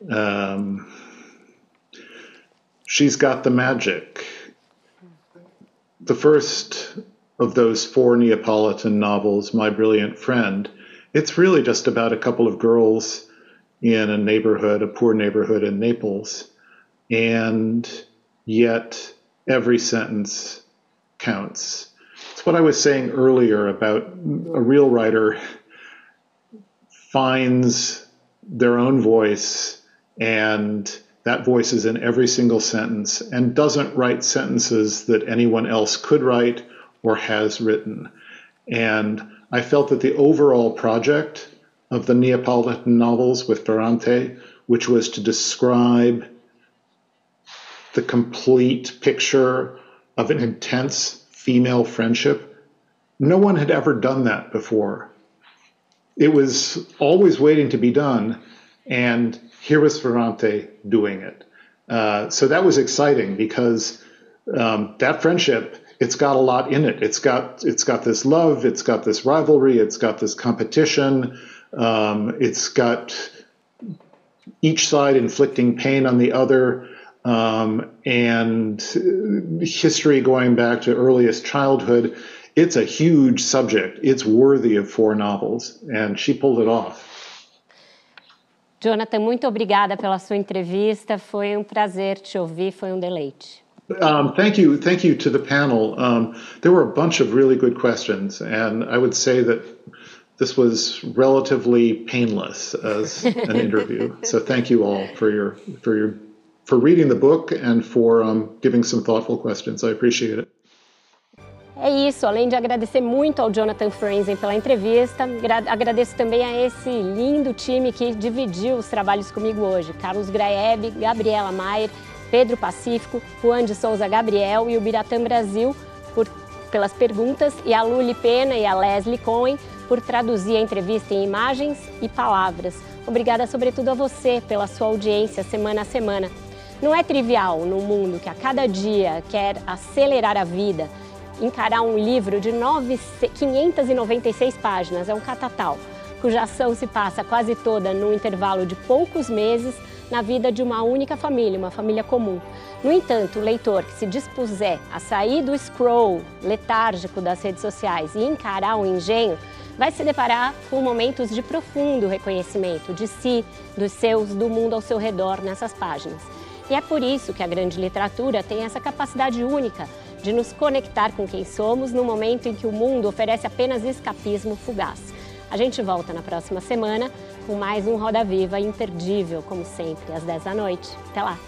um, she's got the magic. The first of those four Neapolitan novels, My Brilliant Friend, it's really just about a couple of girls in a neighborhood, a poor neighborhood in Naples. And yet every sentence counts. It's what I was saying earlier about a real writer finds their own voice and that voice is in every single sentence and doesn't write sentences that anyone else could write or has written. And I felt that the overall project of the Neapolitan novels with Ferrante, which was to describe the complete picture of an intense female friendship, no one had ever done that before. It was always waiting to be done, and here was Ferrante doing it. Uh, so that was exciting because um, that friendship it's got a lot in it. It's got it's got this love, it's got this rivalry, it's got this competition, um, it's got each side inflicting pain on the other, um, and history going back to earliest childhood. It's a huge subject. It's worthy of four novels, and she pulled it off. Jonathan, muito obrigada pela sua entrevista. Foi um prazer te ouvir, foi um deleite. Um, thank you, thank you to the panel. Um, there were a bunch of really good questions, and I would say that this was relatively painless as an interview. [laughs] so thank you all for your for your for reading the book and for um, giving some thoughtful questions. I appreciate it. É isso, além de agradecer muito ao Jonathan Franzen pela entrevista, agradeço também a esse lindo time que dividiu os trabalhos comigo hoje. Carlos Graeb, Gabriela Maier, Pedro Pacífico, Juan de Souza Gabriel e o Biratã Brasil por, pelas perguntas e a Luli Pena e a Leslie Cohen por traduzir a entrevista em imagens e palavras. Obrigada sobretudo a você pela sua audiência semana a semana. Não é trivial no mundo que a cada dia quer acelerar a vida, encarar um livro de 9, 596 páginas, é um catatal, cuja ação se passa quase toda num intervalo de poucos meses na vida de uma única família, uma família comum. No entanto, o leitor que se dispuser a sair do scroll letárgico das redes sociais e encarar o engenho, vai se deparar com momentos de profundo reconhecimento de si, dos seus, do mundo ao seu redor nessas páginas. E é por isso que a grande literatura tem essa capacidade única de nos conectar com quem somos no momento em que o mundo oferece apenas escapismo fugaz. A gente volta na próxima semana com mais um Roda Viva imperdível, como sempre, às 10 da noite. Até lá!